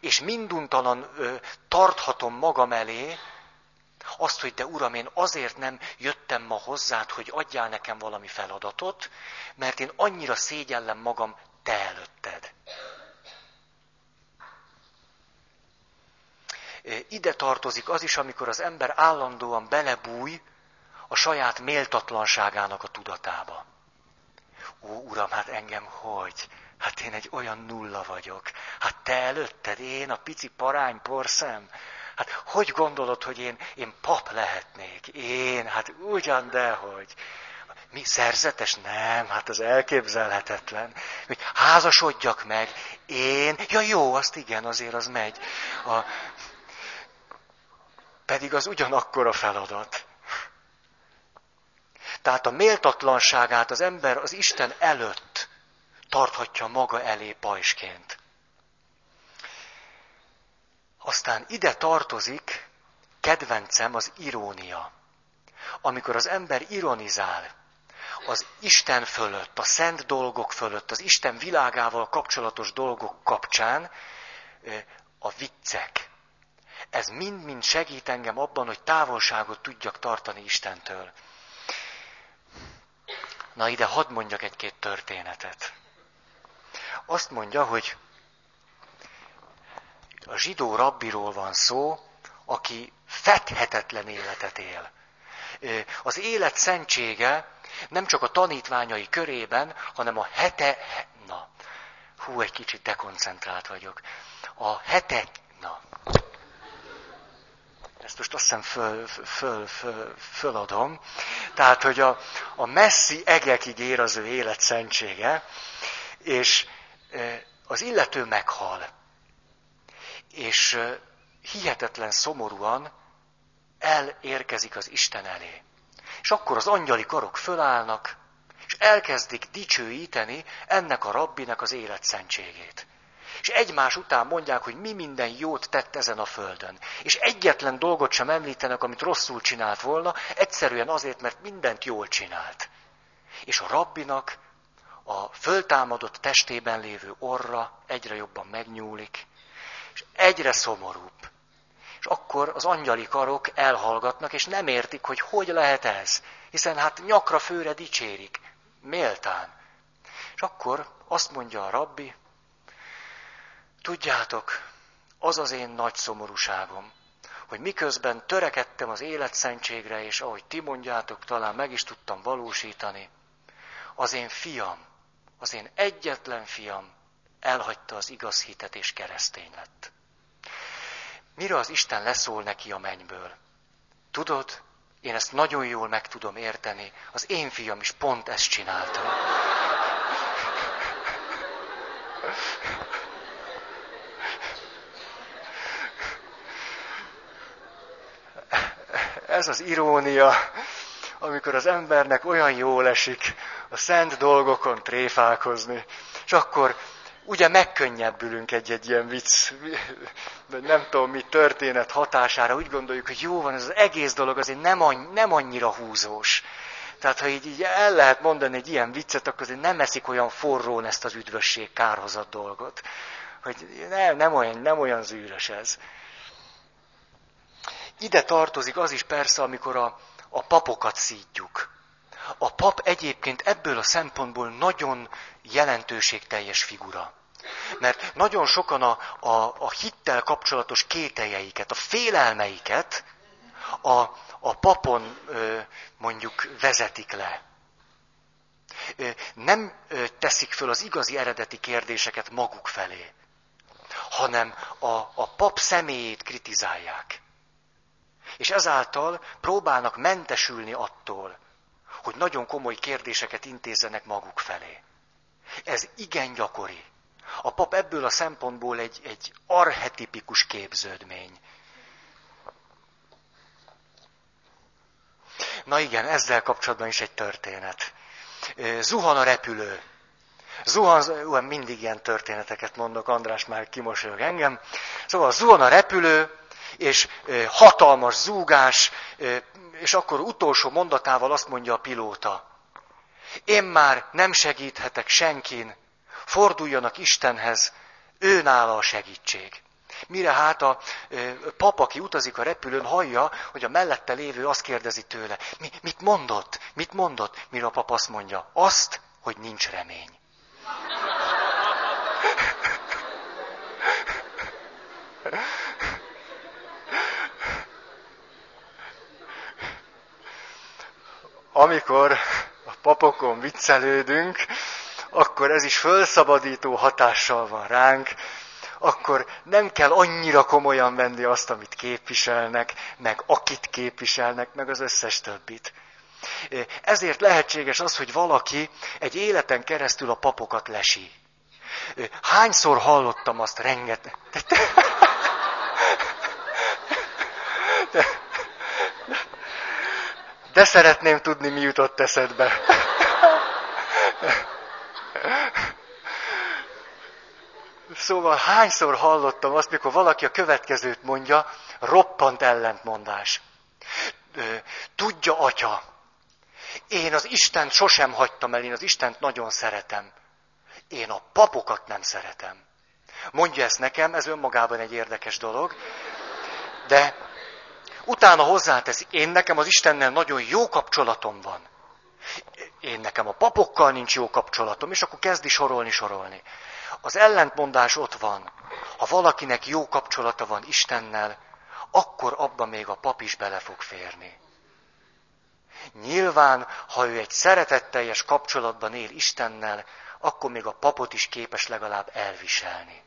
És minduntalan ö, tarthatom magam elé azt, hogy de Uram, én azért nem jöttem ma hozzád, hogy adjál nekem valami feladatot, mert én annyira szégyellem magam te előtted. Ide tartozik az is, amikor az ember állandóan belebúj a saját méltatlanságának a tudatába. Ó, Uram, hát engem hogy? Hát én egy olyan nulla vagyok. Hát te előtted, én a pici parány porszem. Hát hogy gondolod, hogy én, én pap lehetnék? Én, hát ugyan dehogy. Mi szerzetes? Nem, hát az elképzelhetetlen. Hogy házasodjak meg. Én, ja jó, azt igen, azért az megy. A, pedig az ugyanakkor a feladat. Tehát a méltatlanságát az ember az Isten előtt tarthatja maga elé pajsként. Aztán ide tartozik, kedvencem, az irónia. Amikor az ember ironizál az Isten fölött, a szent dolgok fölött, az Isten világával kapcsolatos dolgok kapcsán, a viccek. Ez mind-mind segít engem abban, hogy távolságot tudjak tartani Istentől. Na ide hadd mondjak egy-két történetet. Azt mondja, hogy a zsidó rabbiról van szó, aki fethetetlen életet él. Az élet szentsége nem csak a tanítványai körében, hanem a hete... Na, hú, egy kicsit dekoncentrált vagyok. A hete... Na, ezt most azt hiszem föl, föl, föl, föladom. Tehát, hogy a, a messzi egekig ér az ő élet szentsége, és az illető meghal és hihetetlen szomorúan elérkezik az Isten elé. És akkor az angyali karok fölállnak, és elkezdik dicsőíteni ennek a rabbinek az életszentségét. És egymás után mondják, hogy mi minden jót tett ezen a földön. És egyetlen dolgot sem említenek, amit rosszul csinált volna, egyszerűen azért, mert mindent jól csinált. És a rabbinak a föltámadott testében lévő orra egyre jobban megnyúlik, és egyre szomorúbb. És akkor az angyali karok elhallgatnak, és nem értik, hogy hogy lehet ez. Hiszen hát nyakra főre dicsérik. Méltán. És akkor azt mondja a rabbi, tudjátok, az az én nagy szomorúságom, hogy miközben törekedtem az életszentségre, és ahogy ti mondjátok, talán meg is tudtam valósítani, az én fiam, az én egyetlen fiam elhagyta az igaz hitet és keresztény lett. Mire az Isten leszól neki a mennyből? Tudod, én ezt nagyon jól meg tudom érteni, az én fiam is pont ezt csinálta. Ez az irónia, amikor az embernek olyan jól esik a szent dolgokon tréfálkozni, és akkor ugye megkönnyebbülünk egy-egy ilyen vicc, vagy nem tudom mi történet hatására, úgy gondoljuk, hogy jó van, ez az egész dolog azért nem, annyi, nem annyira húzós. Tehát ha így, így el lehet mondani egy ilyen viccet, akkor azért nem eszik olyan forrón ezt az üdvösség kárhozat dolgot. Hogy nem, nem, olyan, nem olyan zűrös ez. Ide tartozik az is persze, amikor a, a papokat szítjuk. A pap egyébként ebből a szempontból nagyon jelentőségteljes figura. Mert nagyon sokan a, a, a hittel kapcsolatos kételjeiket, a félelmeiket a, a papon mondjuk vezetik le. Nem teszik föl az igazi eredeti kérdéseket maguk felé, hanem a, a pap személyét kritizálják. És ezáltal próbálnak mentesülni attól, hogy nagyon komoly kérdéseket intézzenek maguk felé. Ez igen gyakori. A pap ebből a szempontból egy, egy arhetipikus képződmény. Na igen, ezzel kapcsolatban is egy történet. Zuhan a repülő. Zuhan, mindig ilyen történeteket mondok, András már kimosolyog engem. Szóval zuhan a repülő, és hatalmas zúgás, és akkor utolsó mondatával azt mondja a pilóta, én már nem segíthetek senkin, forduljanak Istenhez, ő nála a segítség. Mire hát a pap, aki utazik a repülőn, hallja, hogy a mellette lévő azt kérdezi tőle, Mi, mit mondott, mit mondott, mire a pap azt mondja, azt, hogy nincs remény. [LAUGHS] amikor a papokon viccelődünk, akkor ez is fölszabadító hatással van ránk, akkor nem kell annyira komolyan venni azt, amit képviselnek, meg akit képviselnek, meg az összes többit. Ezért lehetséges az, hogy valaki egy életen keresztül a papokat lesi. Hányszor hallottam azt rengeteg... De [LAUGHS] szeretném tudni, mi jutott eszedbe. Szóval hányszor hallottam azt, mikor valaki a következőt mondja, roppant ellentmondás. Tudja, atya, én az Istent sosem hagytam el, én az Istent nagyon szeretem. Én a papokat nem szeretem. Mondja ezt nekem, ez önmagában egy érdekes dolog, de Utána hozzátesz, én nekem az Istennel nagyon jó kapcsolatom van. Én nekem a papokkal nincs jó kapcsolatom, és akkor kezdi sorolni, sorolni. Az ellentmondás ott van. Ha valakinek jó kapcsolata van Istennel, akkor abba még a pap is bele fog férni. Nyilván, ha ő egy szeretetteljes kapcsolatban él Istennel, akkor még a papot is képes legalább elviselni.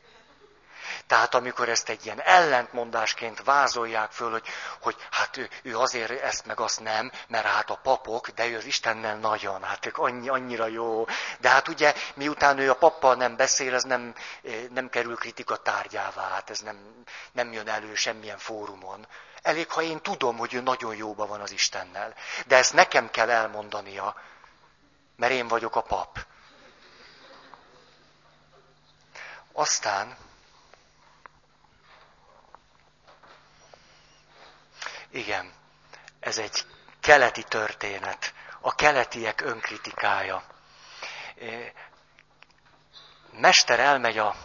Tehát amikor ezt egy ilyen ellentmondásként vázolják föl, hogy, hogy hát ő, ő azért ezt meg azt nem, mert hát a papok, de ő az Istennel nagyon, hát ők annyi, annyira jó. De hát ugye, miután ő a pappal nem beszél, ez nem, eh, nem kerül kritika tárgyává, hát ez nem, nem jön elő semmilyen fórumon. Elég, ha én tudom, hogy ő nagyon jóban van az Istennel. De ezt nekem kell elmondania, mert én vagyok a pap. Aztán Igen, ez egy keleti történet, a keletiek önkritikája. Mester elmegy a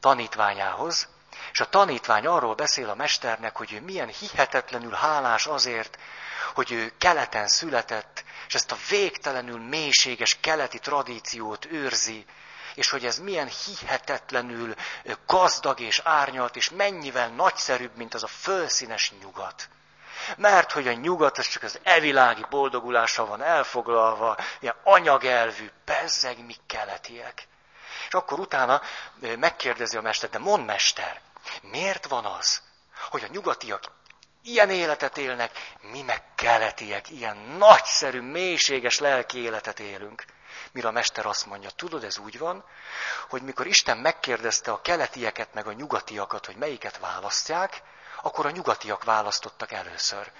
tanítványához, És a tanítvány arról beszél a mesternek, hogy ő milyen hihetetlenül hálás azért, hogy ő keleten született, és ezt a végtelenül mélységes keleti tradíciót őrzi, és hogy ez milyen hihetetlenül gazdag és árnyalt, és mennyivel nagyszerűbb, mint az a fölszínes nyugat. Mert hogy a nyugat az csak az evilági boldogulással van elfoglalva, ilyen anyagelvű, bezzeg, mi keletiek. És akkor utána megkérdezi a mester, de mond mester, miért van az, hogy a nyugatiak ilyen életet élnek, mi meg keletiek, ilyen nagyszerű, mélységes lelki életet élünk. Mire a mester azt mondja, tudod, ez úgy van, hogy mikor Isten megkérdezte a keletieket meg a nyugatiakat, hogy melyiket választják, akkor a nyugatiak választottak először.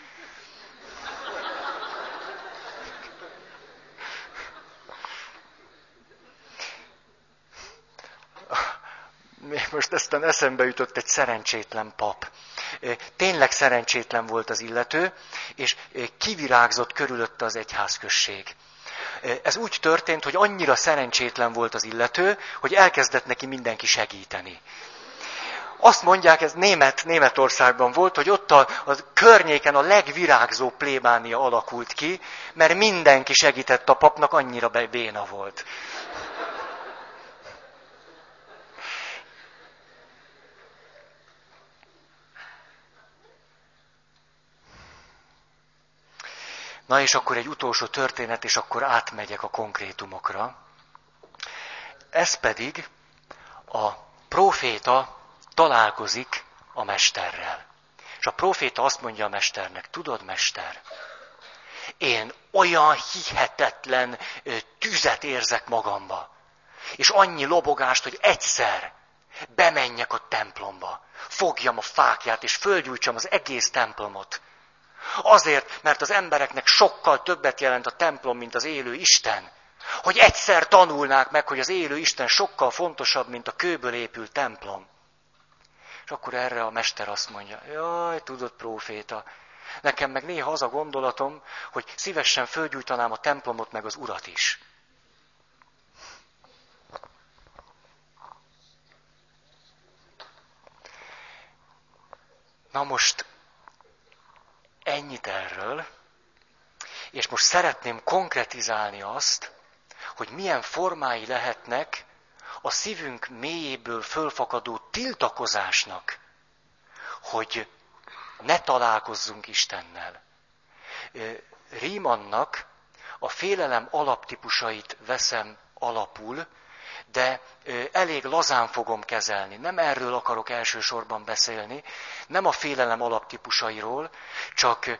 Most eztán eszembe jutott egy szerencsétlen pap. Tényleg szerencsétlen volt az illető, és kivirágzott körülötte az egyházközség. Ez úgy történt, hogy annyira szerencsétlen volt az illető, hogy elkezdett neki mindenki segíteni. Azt mondják, ez német, Németországban volt, hogy ott a, a környéken a legvirágzó plébánia alakult ki, mert mindenki segített a papnak, annyira béna volt. Na és akkor egy utolsó történet, és akkor átmegyek a konkrétumokra. Ez pedig a proféta találkozik a mesterrel. És a proféta azt mondja a mesternek, tudod, mester, én olyan hihetetlen tüzet érzek magamba, és annyi lobogást, hogy egyszer bemenjek a templomba, fogjam a fákját, és fölgyújtsam az egész templomot, Azért, mert az embereknek sokkal többet jelent a templom, mint az élő Isten. Hogy egyszer tanulnák meg, hogy az élő Isten sokkal fontosabb, mint a kőből épült templom. És akkor erre a mester azt mondja, jaj, tudod, próféta, nekem meg néha az a gondolatom, hogy szívesen fölgyújtanám a templomot meg az urat is. Na most Ennyit erről. És most szeretném konkretizálni azt, hogy milyen formái lehetnek a szívünk mélyéből fölfakadó tiltakozásnak, hogy ne találkozzunk Istennel. Rímannak a félelem alaptípusait veszem alapul, de elég lazán fogom kezelni. Nem erről akarok elsősorban beszélni, nem a félelem alaptípusairól, csak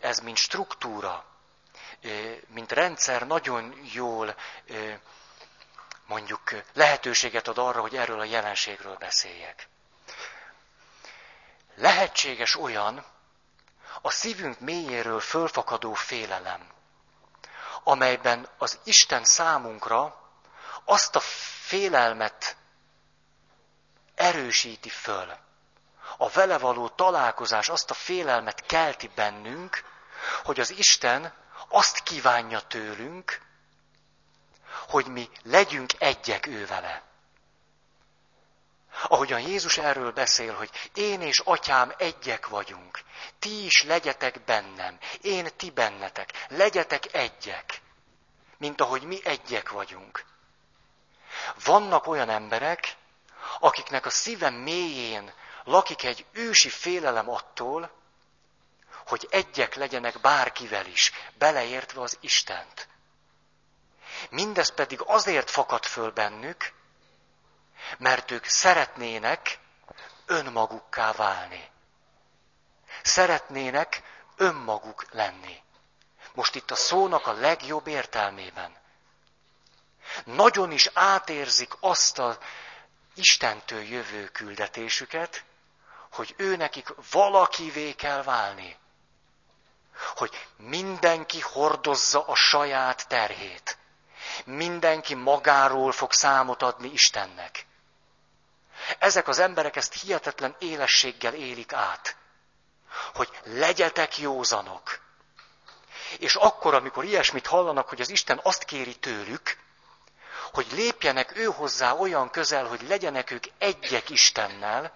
ez mint struktúra, mint rendszer nagyon jól mondjuk lehetőséget ad arra, hogy erről a jelenségről beszéljek. Lehetséges olyan a szívünk mélyéről fölfakadó félelem, amelyben az Isten számunkra azt a félelmet erősíti föl. A vele való találkozás azt a félelmet kelti bennünk, hogy az Isten azt kívánja tőlünk, hogy mi legyünk egyek ő vele. Ahogyan Jézus erről beszél, hogy én és atyám egyek vagyunk, ti is legyetek bennem, én ti bennetek, legyetek egyek, mint ahogy mi egyek vagyunk. Vannak olyan emberek, akiknek a szíve mélyén lakik egy ősi félelem attól, hogy egyek legyenek bárkivel is, beleértve az Istent. Mindez pedig azért fakad föl bennük, mert ők szeretnének önmagukká válni. Szeretnének önmaguk lenni. Most itt a szónak a legjobb értelmében nagyon is átérzik azt a Istentől jövő küldetésüket, hogy ő nekik valakivé kell válni. Hogy mindenki hordozza a saját terhét. Mindenki magáról fog számot adni Istennek. Ezek az emberek ezt hihetetlen élességgel élik át. Hogy legyetek józanok. És akkor, amikor ilyesmit hallanak, hogy az Isten azt kéri tőlük, hogy lépjenek ő hozzá olyan közel, hogy legyenek ők egyek Istennel,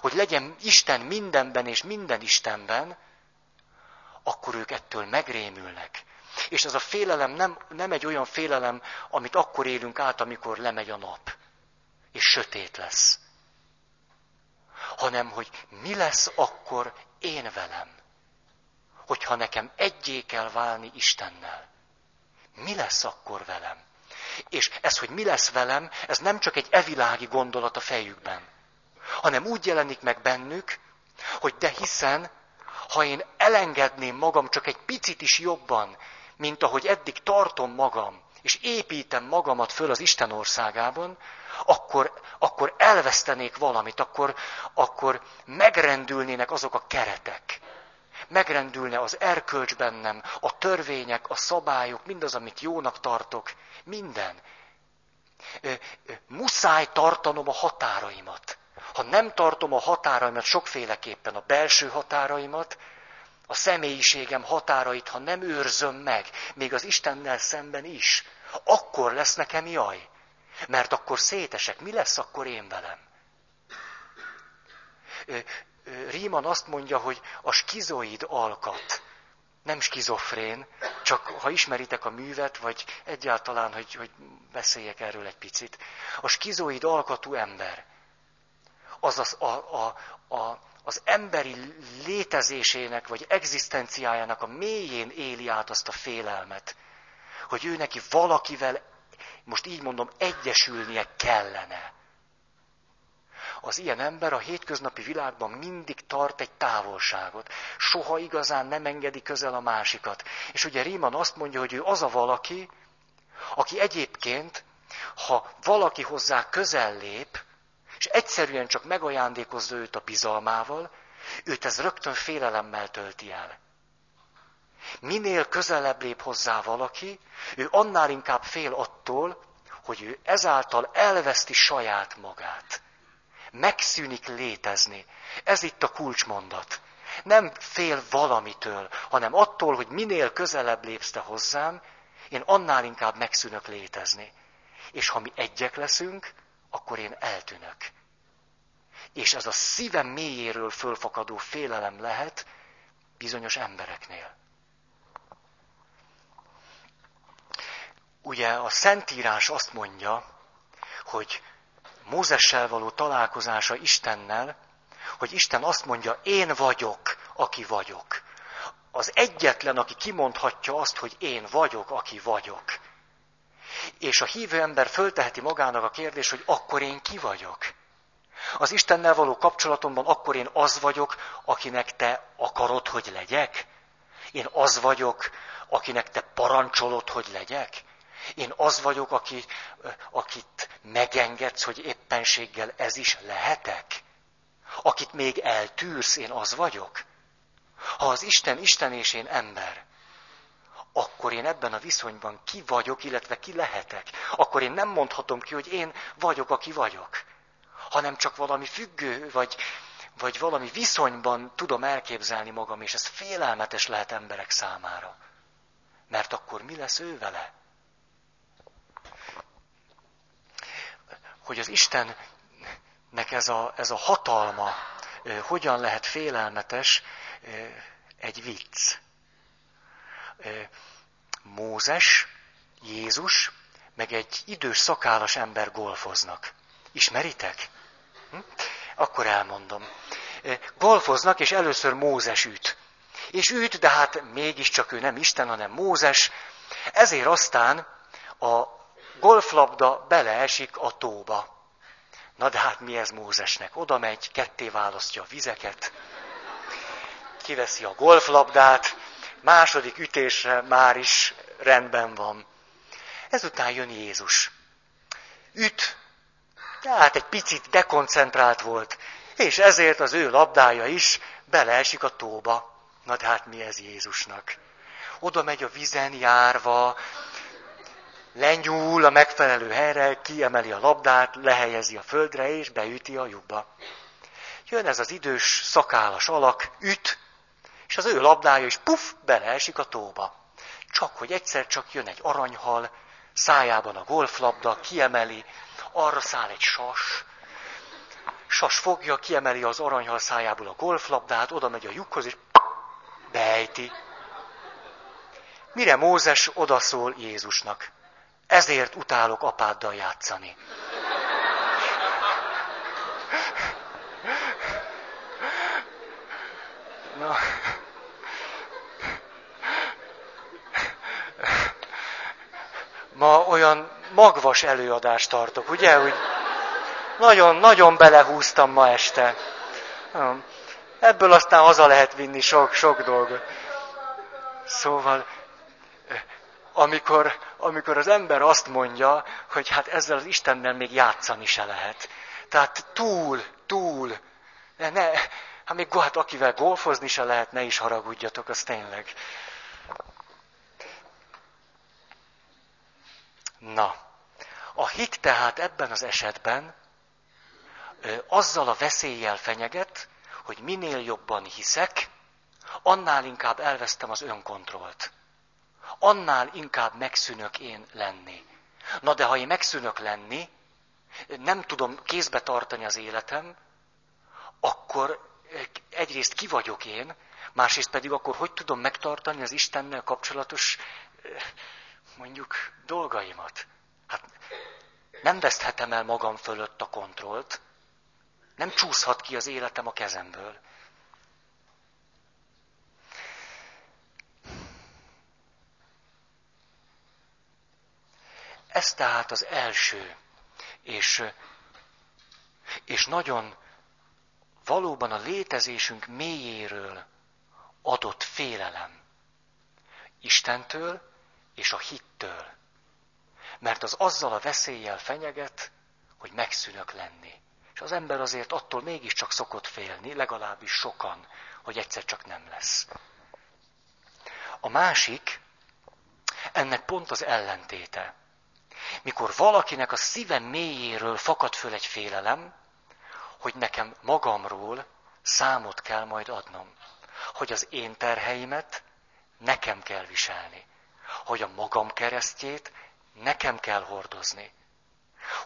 hogy legyen Isten mindenben és minden Istenben, akkor ők ettől megrémülnek. És ez a félelem nem, nem egy olyan félelem, amit akkor élünk át, amikor lemegy a nap, és sötét lesz. Hanem, hogy mi lesz akkor én velem, hogyha nekem egyé kell válni Istennel. Mi lesz akkor velem? És ez, hogy mi lesz velem, ez nem csak egy evilági gondolat a fejükben, hanem úgy jelenik meg bennük, hogy de hiszen, ha én elengedném magam csak egy picit is jobban, mint ahogy eddig tartom magam, és építem magamat föl az Isten országában, akkor, akkor elvesztenék valamit, akkor, akkor megrendülnének azok a keretek. Megrendülne az erkölcs bennem, a törvények, a szabályok, mindaz, amit jónak tartok, minden. Muszáj tartanom a határaimat. Ha nem tartom a határaimat sokféleképpen, a belső határaimat, a személyiségem határait, ha nem őrzöm meg, még az Istennel szemben is, akkor lesz nekem jaj. Mert akkor szétesek. Mi lesz akkor én velem? Ríman azt mondja, hogy a skizoid alkat, nem skizofrén, csak ha ismeritek a művet, vagy egyáltalán, hogy, hogy beszéljek erről egy picit. A skizoid alkatú ember, az az, a, a, a, az emberi létezésének, vagy egzisztenciájának a mélyén éli át azt a félelmet, hogy ő neki valakivel, most így mondom, egyesülnie kellene. Az ilyen ember a hétköznapi világban mindig tart egy távolságot. Soha igazán nem engedi közel a másikat. És ugye Ríman azt mondja, hogy ő az a valaki, aki egyébként, ha valaki hozzá közel lép, és egyszerűen csak megajándékozza őt a bizalmával, őt ez rögtön félelemmel tölti el. Minél közelebb lép hozzá valaki, ő annál inkább fél attól, hogy ő ezáltal elveszti saját magát. Megszűnik létezni. Ez itt a kulcsmondat. Nem fél valamitől, hanem attól, hogy minél közelebb lépsz te hozzám, én annál inkább megszűnök létezni. És ha mi egyek leszünk, akkor én eltűnök. És ez a szívem mélyéről fölfakadó félelem lehet bizonyos embereknél. Ugye a Szentírás azt mondja, hogy Mózessel való találkozása Istennel, hogy Isten azt mondja, én vagyok, aki vagyok. Az egyetlen, aki kimondhatja azt, hogy én vagyok, aki vagyok. És a hívő ember fölteheti magának a kérdés, hogy akkor én ki vagyok. Az Istennel való kapcsolatomban akkor én az vagyok, akinek te akarod, hogy legyek? Én az vagyok, akinek te parancsolod, hogy legyek? Én az vagyok, aki, akit megengedsz, hogy éppenséggel ez is lehetek? Akit még eltűrsz, én az vagyok? Ha az Isten Isten és én ember, akkor én ebben a viszonyban ki vagyok, illetve ki lehetek. Akkor én nem mondhatom ki, hogy én vagyok, aki vagyok. Hanem csak valami függő, vagy, vagy valami viszonyban tudom elképzelni magam, és ez félelmetes lehet emberek számára. Mert akkor mi lesz ő vele? hogy az Istennek ez a, ez a hatalma hogyan lehet félelmetes, egy vicc. Mózes, Jézus, meg egy idős szakállas ember golfoznak. Ismeritek? Hm? Akkor elmondom. Golfoznak, és először Mózes üt. És üt, de hát mégiscsak ő nem Isten, hanem Mózes. Ezért aztán a golflabda beleesik a tóba. Na de hát mi ez Mózesnek? Oda megy, ketté választja a vizeket, kiveszi a golflabdát, második ütésre már is rendben van. Ezután jön Jézus. Üt, tehát egy picit dekoncentrált volt, és ezért az ő labdája is beleesik a tóba. Na de hát mi ez Jézusnak? Oda megy a vizen járva, lenyúl a megfelelő helyre, kiemeli a labdát, lehelyezi a földre, és beüti a lyukba. Jön ez az idős, szakálas alak, üt, és az ő labdája is puf, beleesik a tóba. Csak, hogy egyszer csak jön egy aranyhal, szájában a golflabda, kiemeli, arra száll egy sas, Sas fogja, kiemeli az aranyhal szájából a golflabdát, oda megy a lyukhoz, és beejti. Mire Mózes odaszól Jézusnak? Ezért utálok apáddal játszani. Na. Ma olyan magvas előadást tartok, ugye? Hogy nagyon, nagyon belehúztam ma este. Ebből aztán haza lehet vinni sok, sok dolgot. Szóval, amikor, amikor az ember azt mondja, hogy hát ezzel az Istennel még játszani se lehet. Tehát túl, túl. Ne, ne, hát még hát akivel golfozni se lehet, ne is haragudjatok, az tényleg. Na, a hit tehát ebben az esetben azzal a veszéllyel fenyeget, hogy minél jobban hiszek, annál inkább elvesztem az önkontrollt. Annál inkább megszűnök én lenni. Na de ha én megszűnök lenni, nem tudom kézbe tartani az életem, akkor egyrészt ki vagyok én, másrészt pedig akkor hogy tudom megtartani az Istennel kapcsolatos mondjuk dolgaimat. Hát nem veszthetem el magam fölött a kontrollt, nem csúszhat ki az életem a kezemből. Ez tehát az első, és, és nagyon valóban a létezésünk mélyéről adott félelem. Istentől és a hittől. Mert az azzal a veszéllyel fenyeget, hogy megszűnök lenni. És az ember azért attól mégiscsak szokott félni, legalábbis sokan, hogy egyszer csak nem lesz. A másik, ennek pont az ellentéte. Mikor valakinek a szíve mélyéről fakad föl egy félelem, hogy nekem magamról számot kell majd adnom. Hogy az én terheimet nekem kell viselni. Hogy a magam keresztjét nekem kell hordozni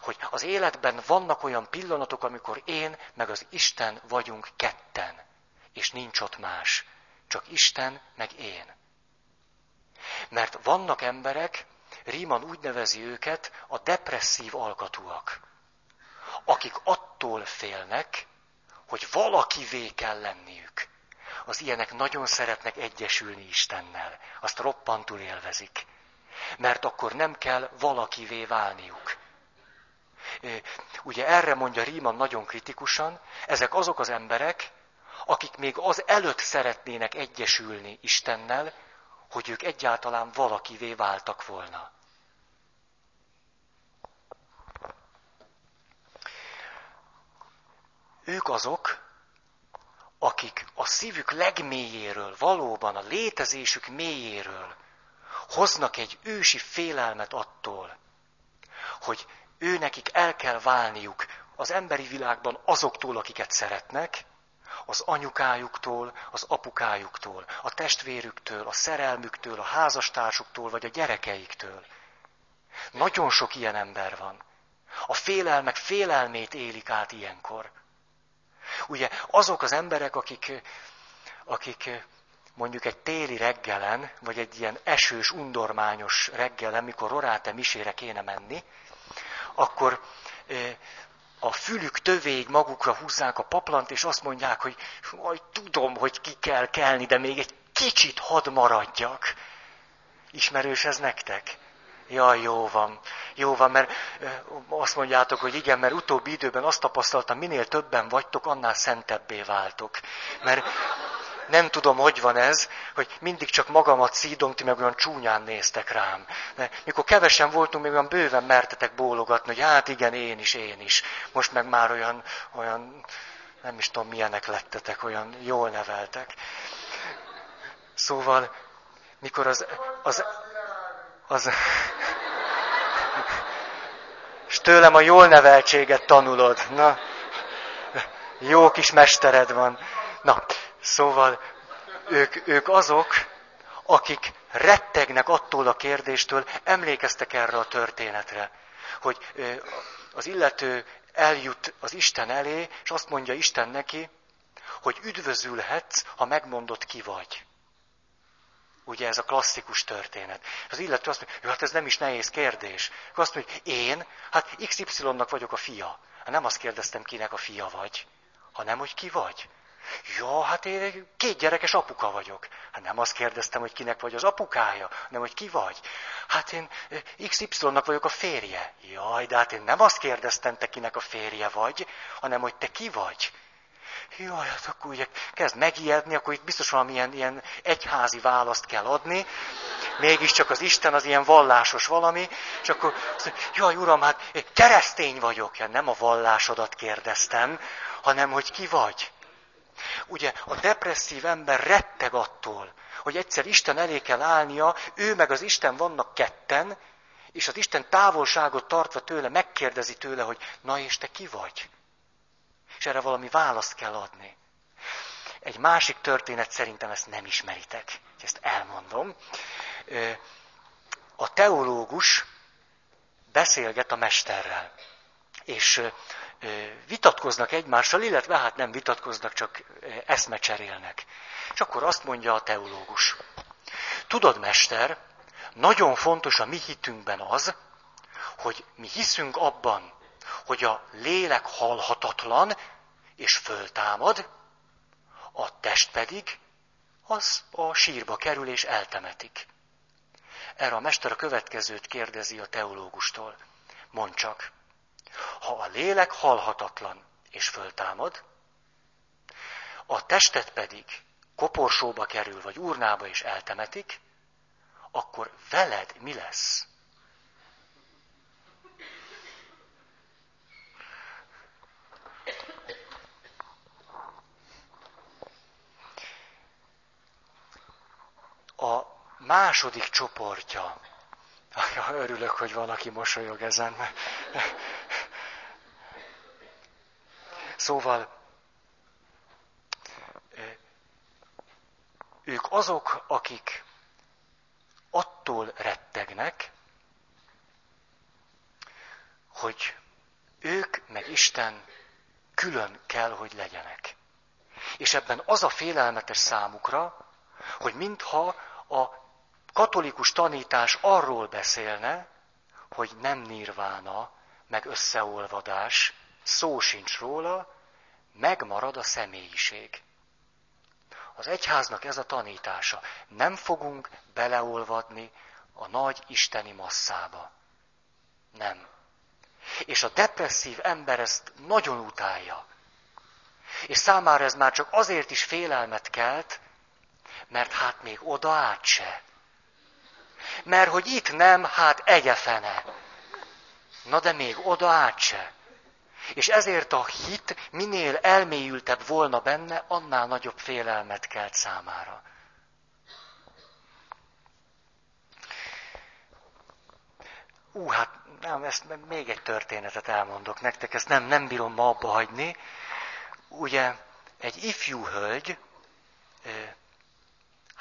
hogy az életben vannak olyan pillanatok, amikor én meg az Isten vagyunk ketten, és nincs ott más, csak Isten meg én. Mert vannak emberek, Ríman úgy nevezi őket, a depresszív alkatúak, akik attól félnek, hogy valakivé kell lenniük. Az ilyenek nagyon szeretnek egyesülni Istennel, azt roppantul élvezik. Mert akkor nem kell valakivé válniuk. Ugye erre mondja Ríman nagyon kritikusan, ezek azok az emberek, akik még az előtt szeretnének egyesülni Istennel, hogy ők egyáltalán valakivé váltak volna. Ők azok, akik a szívük legmélyéről, valóban a létezésük mélyéről hoznak egy ősi félelmet attól, hogy ő nekik el kell válniuk az emberi világban azoktól, akiket szeretnek, az anyukájuktól, az apukájuktól, a testvérüktől, a szerelmüktől, a házastársuktól, vagy a gyerekeiktől. Nagyon sok ilyen ember van. A félelmek félelmét élik át ilyenkor. Ugye azok az emberek, akik, akik mondjuk egy téli reggelen, vagy egy ilyen esős, undormányos reggelen, mikor roráte misére kéne menni, akkor a fülük tövéig magukra húzzák a paplant, és azt mondják, hogy majd tudom, hogy ki kell kelni, de még egy kicsit hadd maradjak. Ismerős ez nektek? Jaj, jó van. Jó van, mert azt mondjátok, hogy igen, mert utóbbi időben azt tapasztaltam, minél többen vagytok, annál szentebbé váltok. Mert nem tudom, hogy van ez, hogy mindig csak magamat szídom, ti meg olyan csúnyán néztek rám. De mikor kevesen voltunk, még olyan bőven mertetek bólogatni, hogy hát igen, én is, én is. Most meg már olyan, olyan nem is tudom, milyenek lettetek, olyan jól neveltek. Szóval, mikor az, az, az, és tőlem a jól neveltséget tanulod. Na, jó kis mestered van. Na, Szóval ők, ők azok, akik rettegnek attól a kérdéstől, emlékeztek erre a történetre, hogy az illető eljut az Isten elé, és azt mondja Isten neki, hogy üdvözülhetsz, ha megmondod ki vagy. Ugye ez a klasszikus történet. Az illető azt mondja, hát ez nem is nehéz kérdés. Akkor azt mondja, én, hát XY-nak vagyok a fia. Hát nem azt kérdeztem, kinek a fia vagy, hanem, hogy ki vagy. Ja, hát én két gyerekes apuka vagyok. Hát nem azt kérdeztem, hogy kinek vagy az apukája, hanem hogy ki vagy. Hát én XY-nak vagyok a férje. Jaj, de hát én nem azt kérdeztem, te kinek a férje vagy, hanem hogy te ki vagy. Jaj, hát akkor ugye kezd megijedni, akkor itt biztos valamilyen ilyen egyházi választ kell adni. Mégiscsak az Isten az ilyen vallásos valami, és akkor azt mondja, jaj, uram, hát keresztény vagyok. Ja, nem a vallásodat kérdeztem, hanem hogy ki vagy. Ugye a depresszív ember retteg attól, hogy egyszer Isten elé kell állnia, ő meg az Isten vannak ketten, és az Isten távolságot tartva tőle megkérdezi tőle, hogy na és te ki vagy? És erre valami választ kell adni. Egy másik történet szerintem ezt nem ismeritek, ezt elmondom. A teológus beszélget a mesterrel, és vitatkoznak egymással, illetve hát nem vitatkoznak, csak eszmecserélnek. És akkor azt mondja a teológus. Tudod, mester, nagyon fontos a mi hitünkben az, hogy mi hiszünk abban, hogy a lélek halhatatlan és föltámad, a test pedig az a sírba kerül és eltemetik. Erre a mester a következőt kérdezi a teológustól. Mond csak, ha a lélek halhatatlan és föltámad, a testet pedig koporsóba kerül, vagy urnába és eltemetik, akkor veled mi lesz? A második csoportja. Örülök, hogy van, aki mosolyog ezen. Szóval ők azok, akik attól rettegnek, hogy ők meg Isten külön kell, hogy legyenek. És ebben az a félelmetes számukra, hogy mintha a katolikus tanítás arról beszélne, hogy nem nirvána, meg összeolvadás, szó sincs róla, megmarad a személyiség. Az egyháznak ez a tanítása. Nem fogunk beleolvadni a nagy isteni masszába. Nem. És a depresszív ember ezt nagyon utálja. És számára ez már csak azért is félelmet kelt, mert hát még oda át se. Mert hogy itt nem, hát egyefene. Na de még oda át se. És ezért a hit minél elmélyültebb volna benne, annál nagyobb félelmet kelt számára. Ú, hát nem, ezt még egy történetet elmondok nektek, ezt nem, nem bírom ma abba hagyni. Ugye egy ifjú hölgy,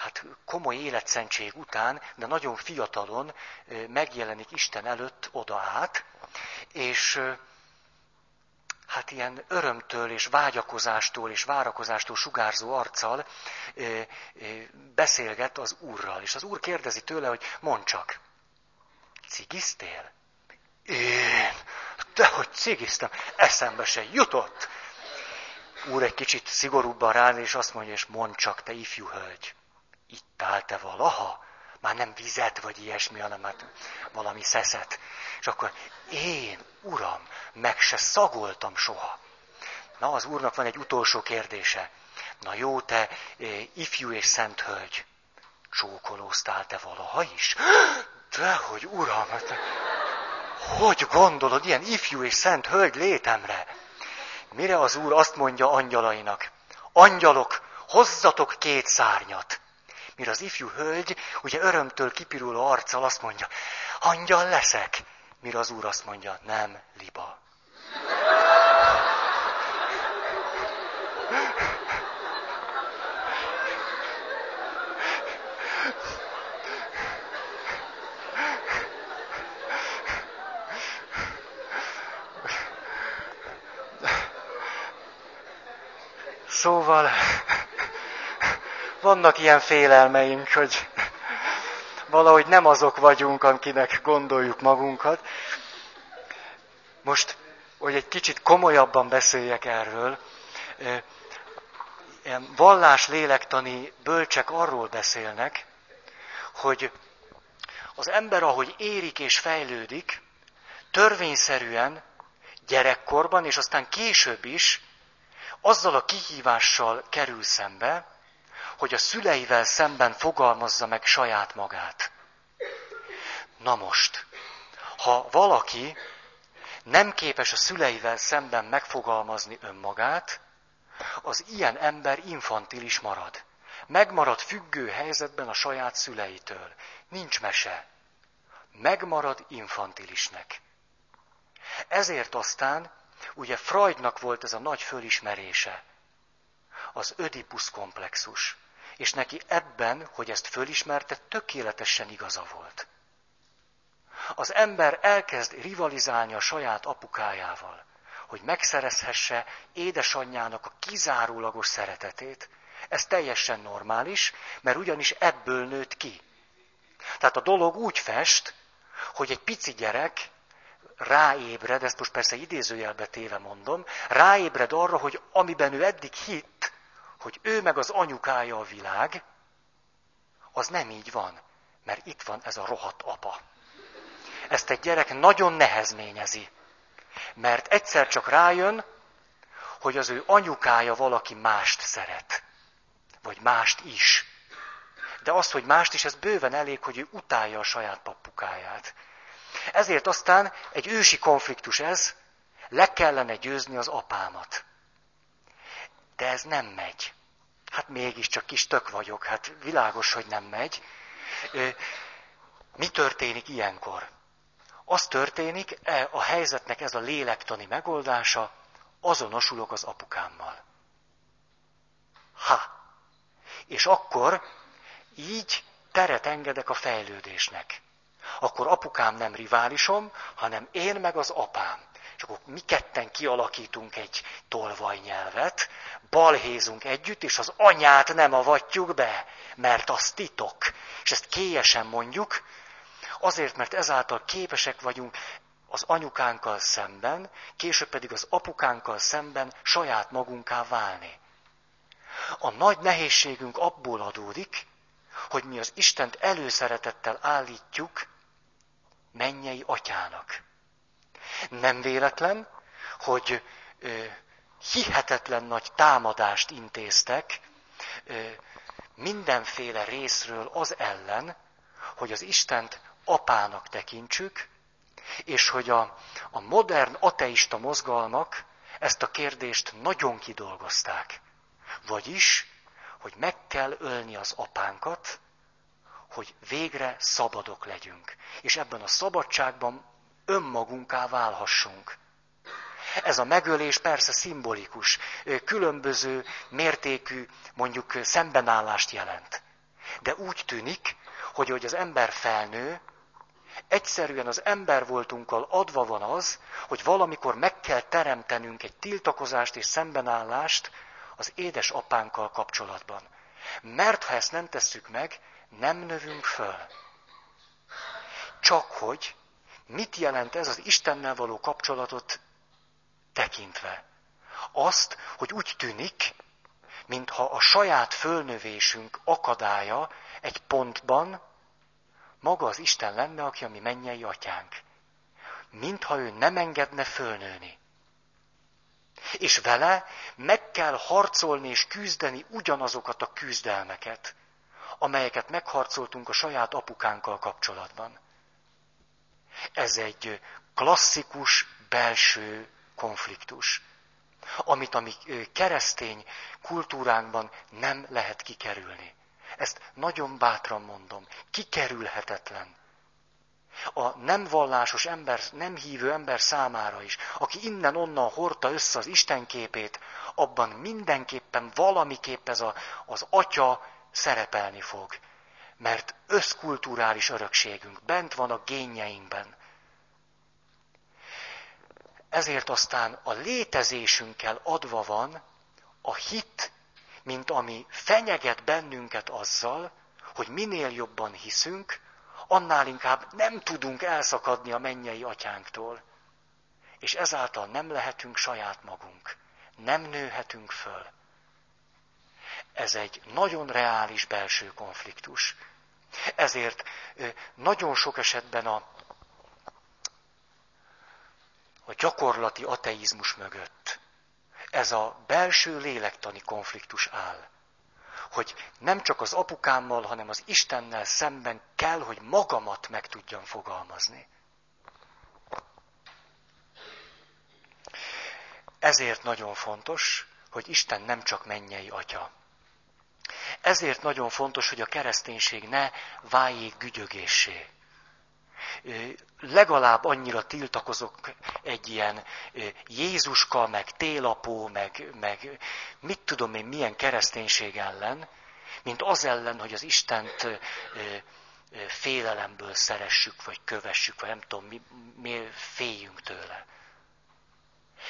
hát komoly életszentség után, de nagyon fiatalon megjelenik Isten előtt oda át, és hát ilyen örömtől és vágyakozástól és várakozástól sugárzó arccal beszélget az úrral. És az úr kérdezi tőle, hogy mondd csak, cigiztél? Én? De hogy cigiztem? Eszembe se jutott. Úr egy kicsit szigorúbban rád, és azt mondja, és mondd csak, te ifjú hölgy, ittál-e valaha? Már nem vizet vagy ilyesmi, hanem hát valami szeszet. És akkor én, uram, meg se szagoltam soha. Na, az úrnak van egy utolsó kérdése. Na jó, te ifjú és szent hölgy, csókolóztál te valaha is? De hogy uram, hát, hogy gondolod ilyen ifjú és szent hölgy létemre? Mire az úr azt mondja angyalainak, angyalok, hozzatok két szárnyat. Mire az ifjú hölgy, ugye örömtől kipiruló arccal azt mondja, angyal leszek. Mire az úr azt mondja, nem, liba. Szóval vannak ilyen félelmeink, hogy valahogy nem azok vagyunk, akinek gondoljuk magunkat. Most, hogy egy kicsit komolyabban beszéljek erről, vallás lélektani bölcsek arról beszélnek, hogy az ember, ahogy érik és fejlődik, törvényszerűen gyerekkorban, és aztán később is azzal a kihívással kerül szembe, hogy a szüleivel szemben fogalmazza meg saját magát. Na most, ha valaki nem képes a szüleivel szemben megfogalmazni önmagát, az ilyen ember infantilis marad. Megmarad függő helyzetben a saját szüleitől. Nincs mese. Megmarad infantilisnek. Ezért aztán, ugye Freudnak volt ez a nagy fölismerése, az ödipusz komplexus. És neki ebben, hogy ezt fölismerte, tökéletesen igaza volt. Az ember elkezd rivalizálni a saját apukájával, hogy megszerezhesse édesanyjának a kizárólagos szeretetét. Ez teljesen normális, mert ugyanis ebből nőtt ki. Tehát a dolog úgy fest, hogy egy pici gyerek ráébred, ezt most persze idézőjelbe téve mondom, ráébred arra, hogy amiben ő eddig hitt, hogy ő meg az anyukája a világ, az nem így van, mert itt van ez a rohadt apa. Ezt egy gyerek nagyon nehezményezi, mert egyszer csak rájön, hogy az ő anyukája valaki mást szeret, vagy mást is. De az, hogy mást is, ez bőven elég, hogy ő utálja a saját papukáját. Ezért aztán egy ősi konfliktus ez, le kellene győzni az apámat. De ez nem megy. Hát mégiscsak kis tök vagyok, hát világos, hogy nem megy. Mi történik ilyenkor? Az történik, e, a helyzetnek ez a lélektani megoldása, azonosulok az apukámmal. Ha! És akkor így teret engedek a fejlődésnek akkor apukám nem riválisom, hanem én meg az apám. És akkor mi ketten kialakítunk egy tolvajnyelvet, balhézunk együtt, és az anyát nem avatjuk be, mert az titok. És ezt kélyesen mondjuk, azért, mert ezáltal képesek vagyunk az anyukánkkal szemben, később pedig az apukánkkal szemben saját magunká válni. A nagy nehézségünk abból adódik, hogy mi az Istent előszeretettel állítjuk mennyei atyának. Nem véletlen, hogy hihetetlen nagy támadást intéztek mindenféle részről az ellen, hogy az Istent apának tekintsük, és hogy a, a modern ateista mozgalmak ezt a kérdést nagyon kidolgozták. Vagyis, hogy meg kell ölni az apánkat, hogy végre szabadok legyünk. És ebben a szabadságban önmagunká válhassunk. Ez a megölés persze szimbolikus, különböző mértékű, mondjuk szembenállást jelent. De úgy tűnik, hogy hogy az ember felnő, egyszerűen az ember voltunkkal adva van az, hogy valamikor meg kell teremtenünk egy tiltakozást és szembenállást az édes apánkkal kapcsolatban. Mert ha ezt nem tesszük meg, nem növünk föl. Csak hogy mit jelent ez az Istennel való kapcsolatot tekintve? Azt, hogy úgy tűnik, mintha a saját fölnövésünk akadálya egy pontban maga az Isten lenne, aki a mi mennyei atyánk. Mintha ő nem engedne fölnőni. És vele meg kell harcolni és küzdeni ugyanazokat a küzdelmeket, amelyeket megharcoltunk a saját apukánkkal kapcsolatban. Ez egy klasszikus belső konfliktus, amit a mi keresztény kultúránkban nem lehet kikerülni. Ezt nagyon bátran mondom, kikerülhetetlen. A nem vallásos ember, nem hívő ember számára is, aki innen-onnan hordta össze az Isten képét, abban mindenképpen valamiképp ez a, az atya szerepelni fog. Mert összkulturális örökségünk bent van a génjeinkben. Ezért aztán a létezésünkkel adva van a hit mint ami fenyeget bennünket azzal, hogy minél jobban hiszünk, annál inkább nem tudunk elszakadni a mennyei atyánktól. És ezáltal nem lehetünk saját magunk. Nem nőhetünk föl. Ez egy nagyon reális belső konfliktus. Ezért nagyon sok esetben a, a gyakorlati ateizmus mögött ez a belső lélektani konfliktus áll. Hogy nem csak az apukámmal, hanem az Istennel szemben kell, hogy magamat meg tudjam fogalmazni. Ezért nagyon fontos, hogy Isten nem csak mennyei atya. Ezért nagyon fontos, hogy a kereszténység ne váljék gügyögéssé. Legalább annyira tiltakozok egy ilyen Jézuska, meg télapó, meg, meg mit tudom én milyen kereszténység ellen, mint az ellen, hogy az Istent félelemből szeressük, vagy kövessük, vagy nem tudom, mi, mi féljünk tőle.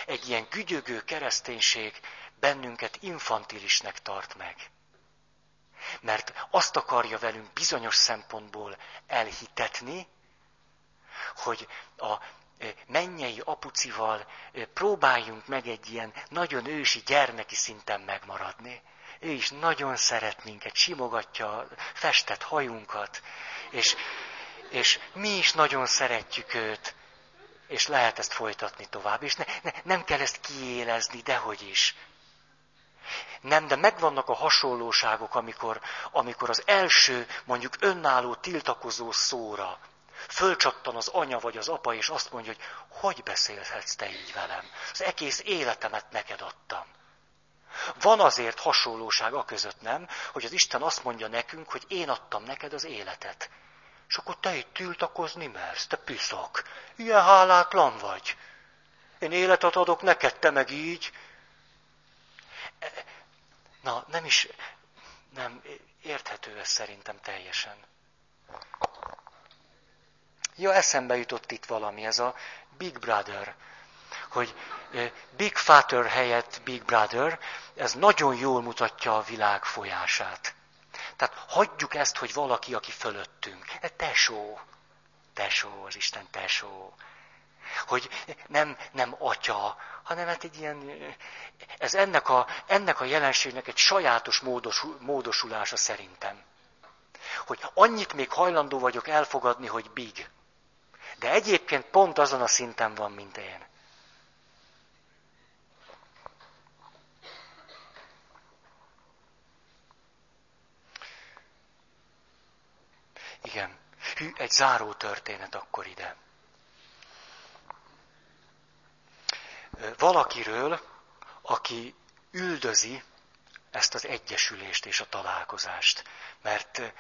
Egy ilyen gügyögő kereszténység bennünket infantilisnek tart meg. Mert azt akarja velünk bizonyos szempontból elhitetni, hogy a mennyei apucival próbáljunk meg egy ilyen nagyon ősi gyermeki szinten megmaradni. Ő is nagyon szeret minket, simogatja a festett hajunkat, és, és mi is nagyon szeretjük őt, és lehet ezt folytatni tovább, és ne, ne, nem kell ezt kiélezni, dehogy is. Nem, de megvannak a hasonlóságok, amikor, amikor az első, mondjuk önálló tiltakozó szóra fölcsattan az anya vagy az apa, és azt mondja, hogy hogy beszélhetsz te így velem? Az egész életemet neked adtam. Van azért hasonlóság a között, nem, hogy az Isten azt mondja nekünk, hogy én adtam neked az életet. És akkor te itt tiltakozni mersz, te piszak. Ilyen hálátlan vagy. Én életet adok neked, te meg így. Na, nem is, nem, érthető ez szerintem teljesen. Ja, eszembe jutott itt valami, ez a Big Brother, hogy Big Father helyett Big Brother, ez nagyon jól mutatja a világ folyását. Tehát hagyjuk ezt, hogy valaki, aki fölöttünk, tesó, tesó, az Isten tesó, hogy nem, nem atya, hanem hát egy ilyen, ez ennek a, ennek a jelenségnek egy sajátos módos, módosulása szerintem. Hogy annyit még hajlandó vagyok elfogadni, hogy big. De egyébként pont azon a szinten van, mint én. Igen. Hű, egy záró történet akkor ide. Valakiről, aki üldözi ezt az egyesülést és a találkozást, mert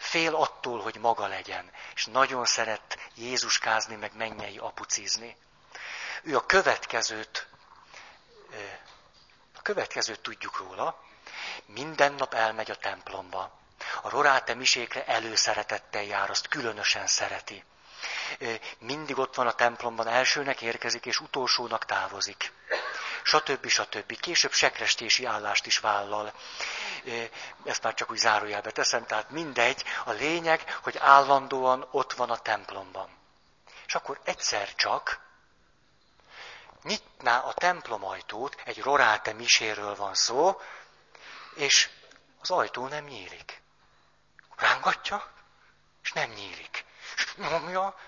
fél attól, hogy maga legyen, és nagyon szeret Jézuskázni, meg mennyei apucizni. Ő a következőt, a következőt tudjuk róla, minden nap elmegy a templomba. A roráte misékre előszeretettel jár, azt különösen szereti. Mindig ott van a templomban, elsőnek érkezik, és utolsónak távozik. Satöbbi, stb. Később sekrestési állást is vállal. Ezt már csak úgy zárójelbe teszem, tehát mindegy. A lényeg, hogy állandóan ott van a templomban. És akkor egyszer csak nyitná a templom ajtót, egy roráte miséről van szó, és az ajtó nem nyílik. Rángatja, és nem nyílik. És nyomja,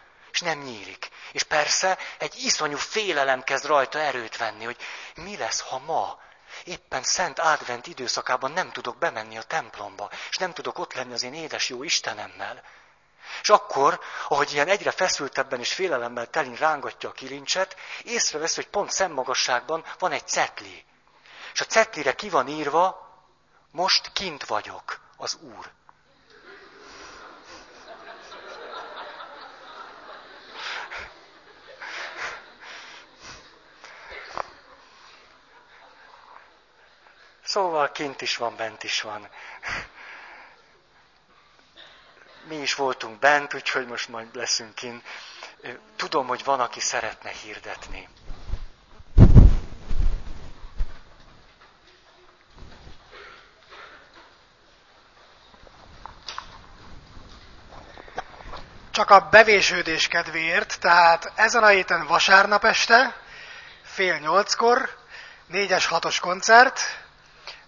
nem nyílik. És persze egy iszonyú félelem kezd rajta erőt venni, hogy mi lesz, ha ma éppen szent advent időszakában nem tudok bemenni a templomba, és nem tudok ott lenni az én édes jó Istenemmel. És akkor, ahogy ilyen egyre feszültebben és félelemmel telin rángatja a kilincset, észrevesz, hogy pont szemmagasságban van egy cetli. És a cetlire ki van írva, most kint vagyok, az Úr. Szóval kint is van, bent is van. Mi is voltunk bent, úgyhogy most majd leszünk kint. Tudom, hogy van, aki szeretne hirdetni. csak a bevésődés kedvéért, tehát ezen a héten vasárnap este, fél nyolckor, négyes hatos koncert,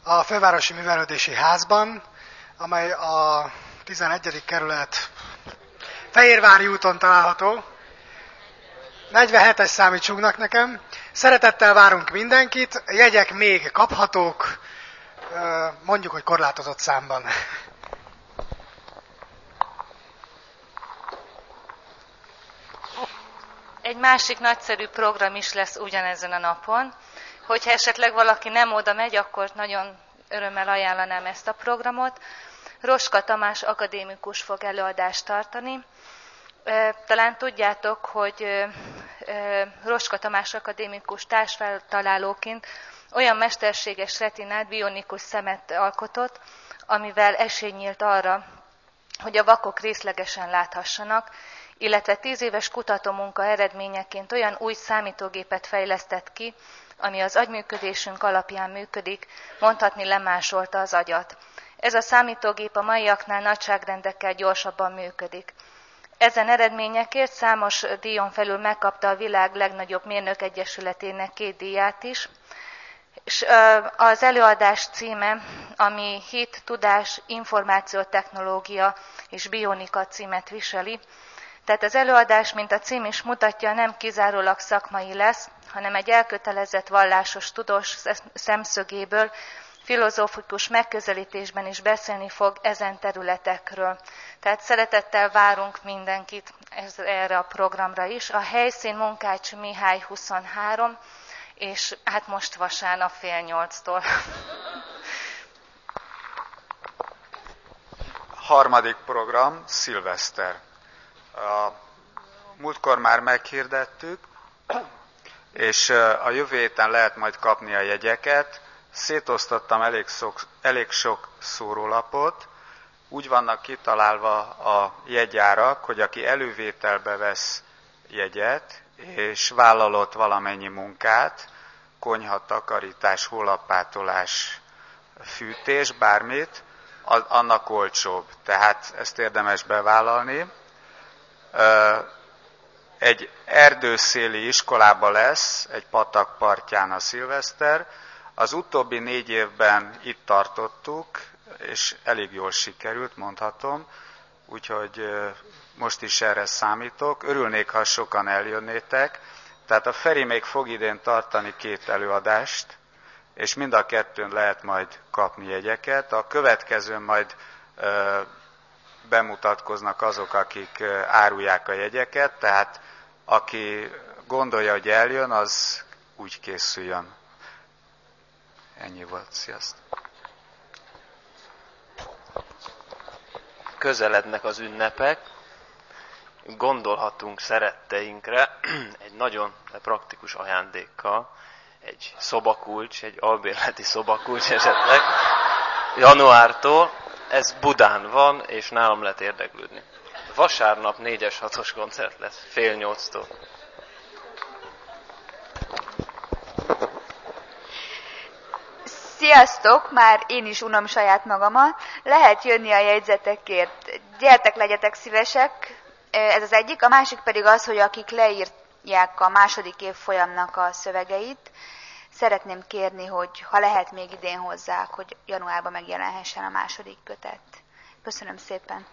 a Fővárosi Művelődési Házban, amely a 11. kerület Fehérvári úton található. 47-es számít csúgnak nekem. Szeretettel várunk mindenkit, jegyek még kaphatók, mondjuk, hogy korlátozott számban. Egy másik nagyszerű program is lesz ugyanezen a napon. Hogyha esetleg valaki nem oda megy, akkor nagyon örömmel ajánlanám ezt a programot. Roska Tamás akadémikus fog előadást tartani. Talán tudjátok, hogy Roska Tamás akadémikus társfeltalálóként olyan mesterséges retinát, bionikus szemet alkotott, amivel esély nyílt arra, hogy a vakok részlegesen láthassanak, illetve tíz éves kutatómunka eredményeként olyan új számítógépet fejlesztett ki, ami az agyműködésünk alapján működik, mondhatni lemásolta az agyat. Ez a számítógép a maiaknál nagyságrendekkel gyorsabban működik. Ezen eredményekért számos díjon felül megkapta a világ legnagyobb mérnök egyesületének két díját is, és az előadás címe, ami hit, tudás, információtechnológia és bionika címet viseli, tehát az előadás, mint a cím is mutatja, nem kizárólag szakmai lesz, hanem egy elkötelezett vallásos tudós szemszögéből, filozófikus megközelítésben is beszélni fog ezen területekről. Tehát szeretettel várunk mindenkit ez, erre a programra is. A helyszín Munkács Mihály 23, és hát most vasárnap fél nyolctól. Harmadik program, szilveszter. A múltkor már meghirdettük, és a jövő héten lehet majd kapni a jegyeket. Szétosztottam elég sok, elég sok szórólapot, úgy vannak kitalálva a jegyárak, hogy aki elővételbe vesz jegyet, és vállalott valamennyi munkát, konyha, takarítás, hólappátolás, fűtés, bármit, annak olcsóbb. Tehát ezt érdemes bevállalni egy erdőszéli iskolába lesz, egy patak partján a szilveszter. Az utóbbi négy évben itt tartottuk, és elég jól sikerült, mondhatom, úgyhogy most is erre számítok. Örülnék, ha sokan eljönnétek. Tehát a Feri még fog idén tartani két előadást, és mind a kettőn lehet majd kapni jegyeket. A következőn majd bemutatkoznak azok, akik árulják a jegyeket, tehát aki gondolja, hogy eljön, az úgy készüljön. Ennyi volt. Sziasztok! Közelednek az ünnepek, gondolhatunk szeretteinkre egy nagyon praktikus ajándékkal, egy szobakulcs, egy albérleti szobakulcs esetleg, januártól, ez Budán van, és nálam lehet érdeklődni. Vasárnap 4-es 6-os koncert lesz, fél nyolctól. Sziasztok! Már én is unom saját magamat. Lehet jönni a jegyzetekért. Gyertek, legyetek szívesek. Ez az egyik. A másik pedig az, hogy akik leírják a második év folyamnak a szövegeit, Szeretném kérni, hogy ha lehet még idén hozzák, hogy januárban megjelenhessen a második kötet. Köszönöm szépen!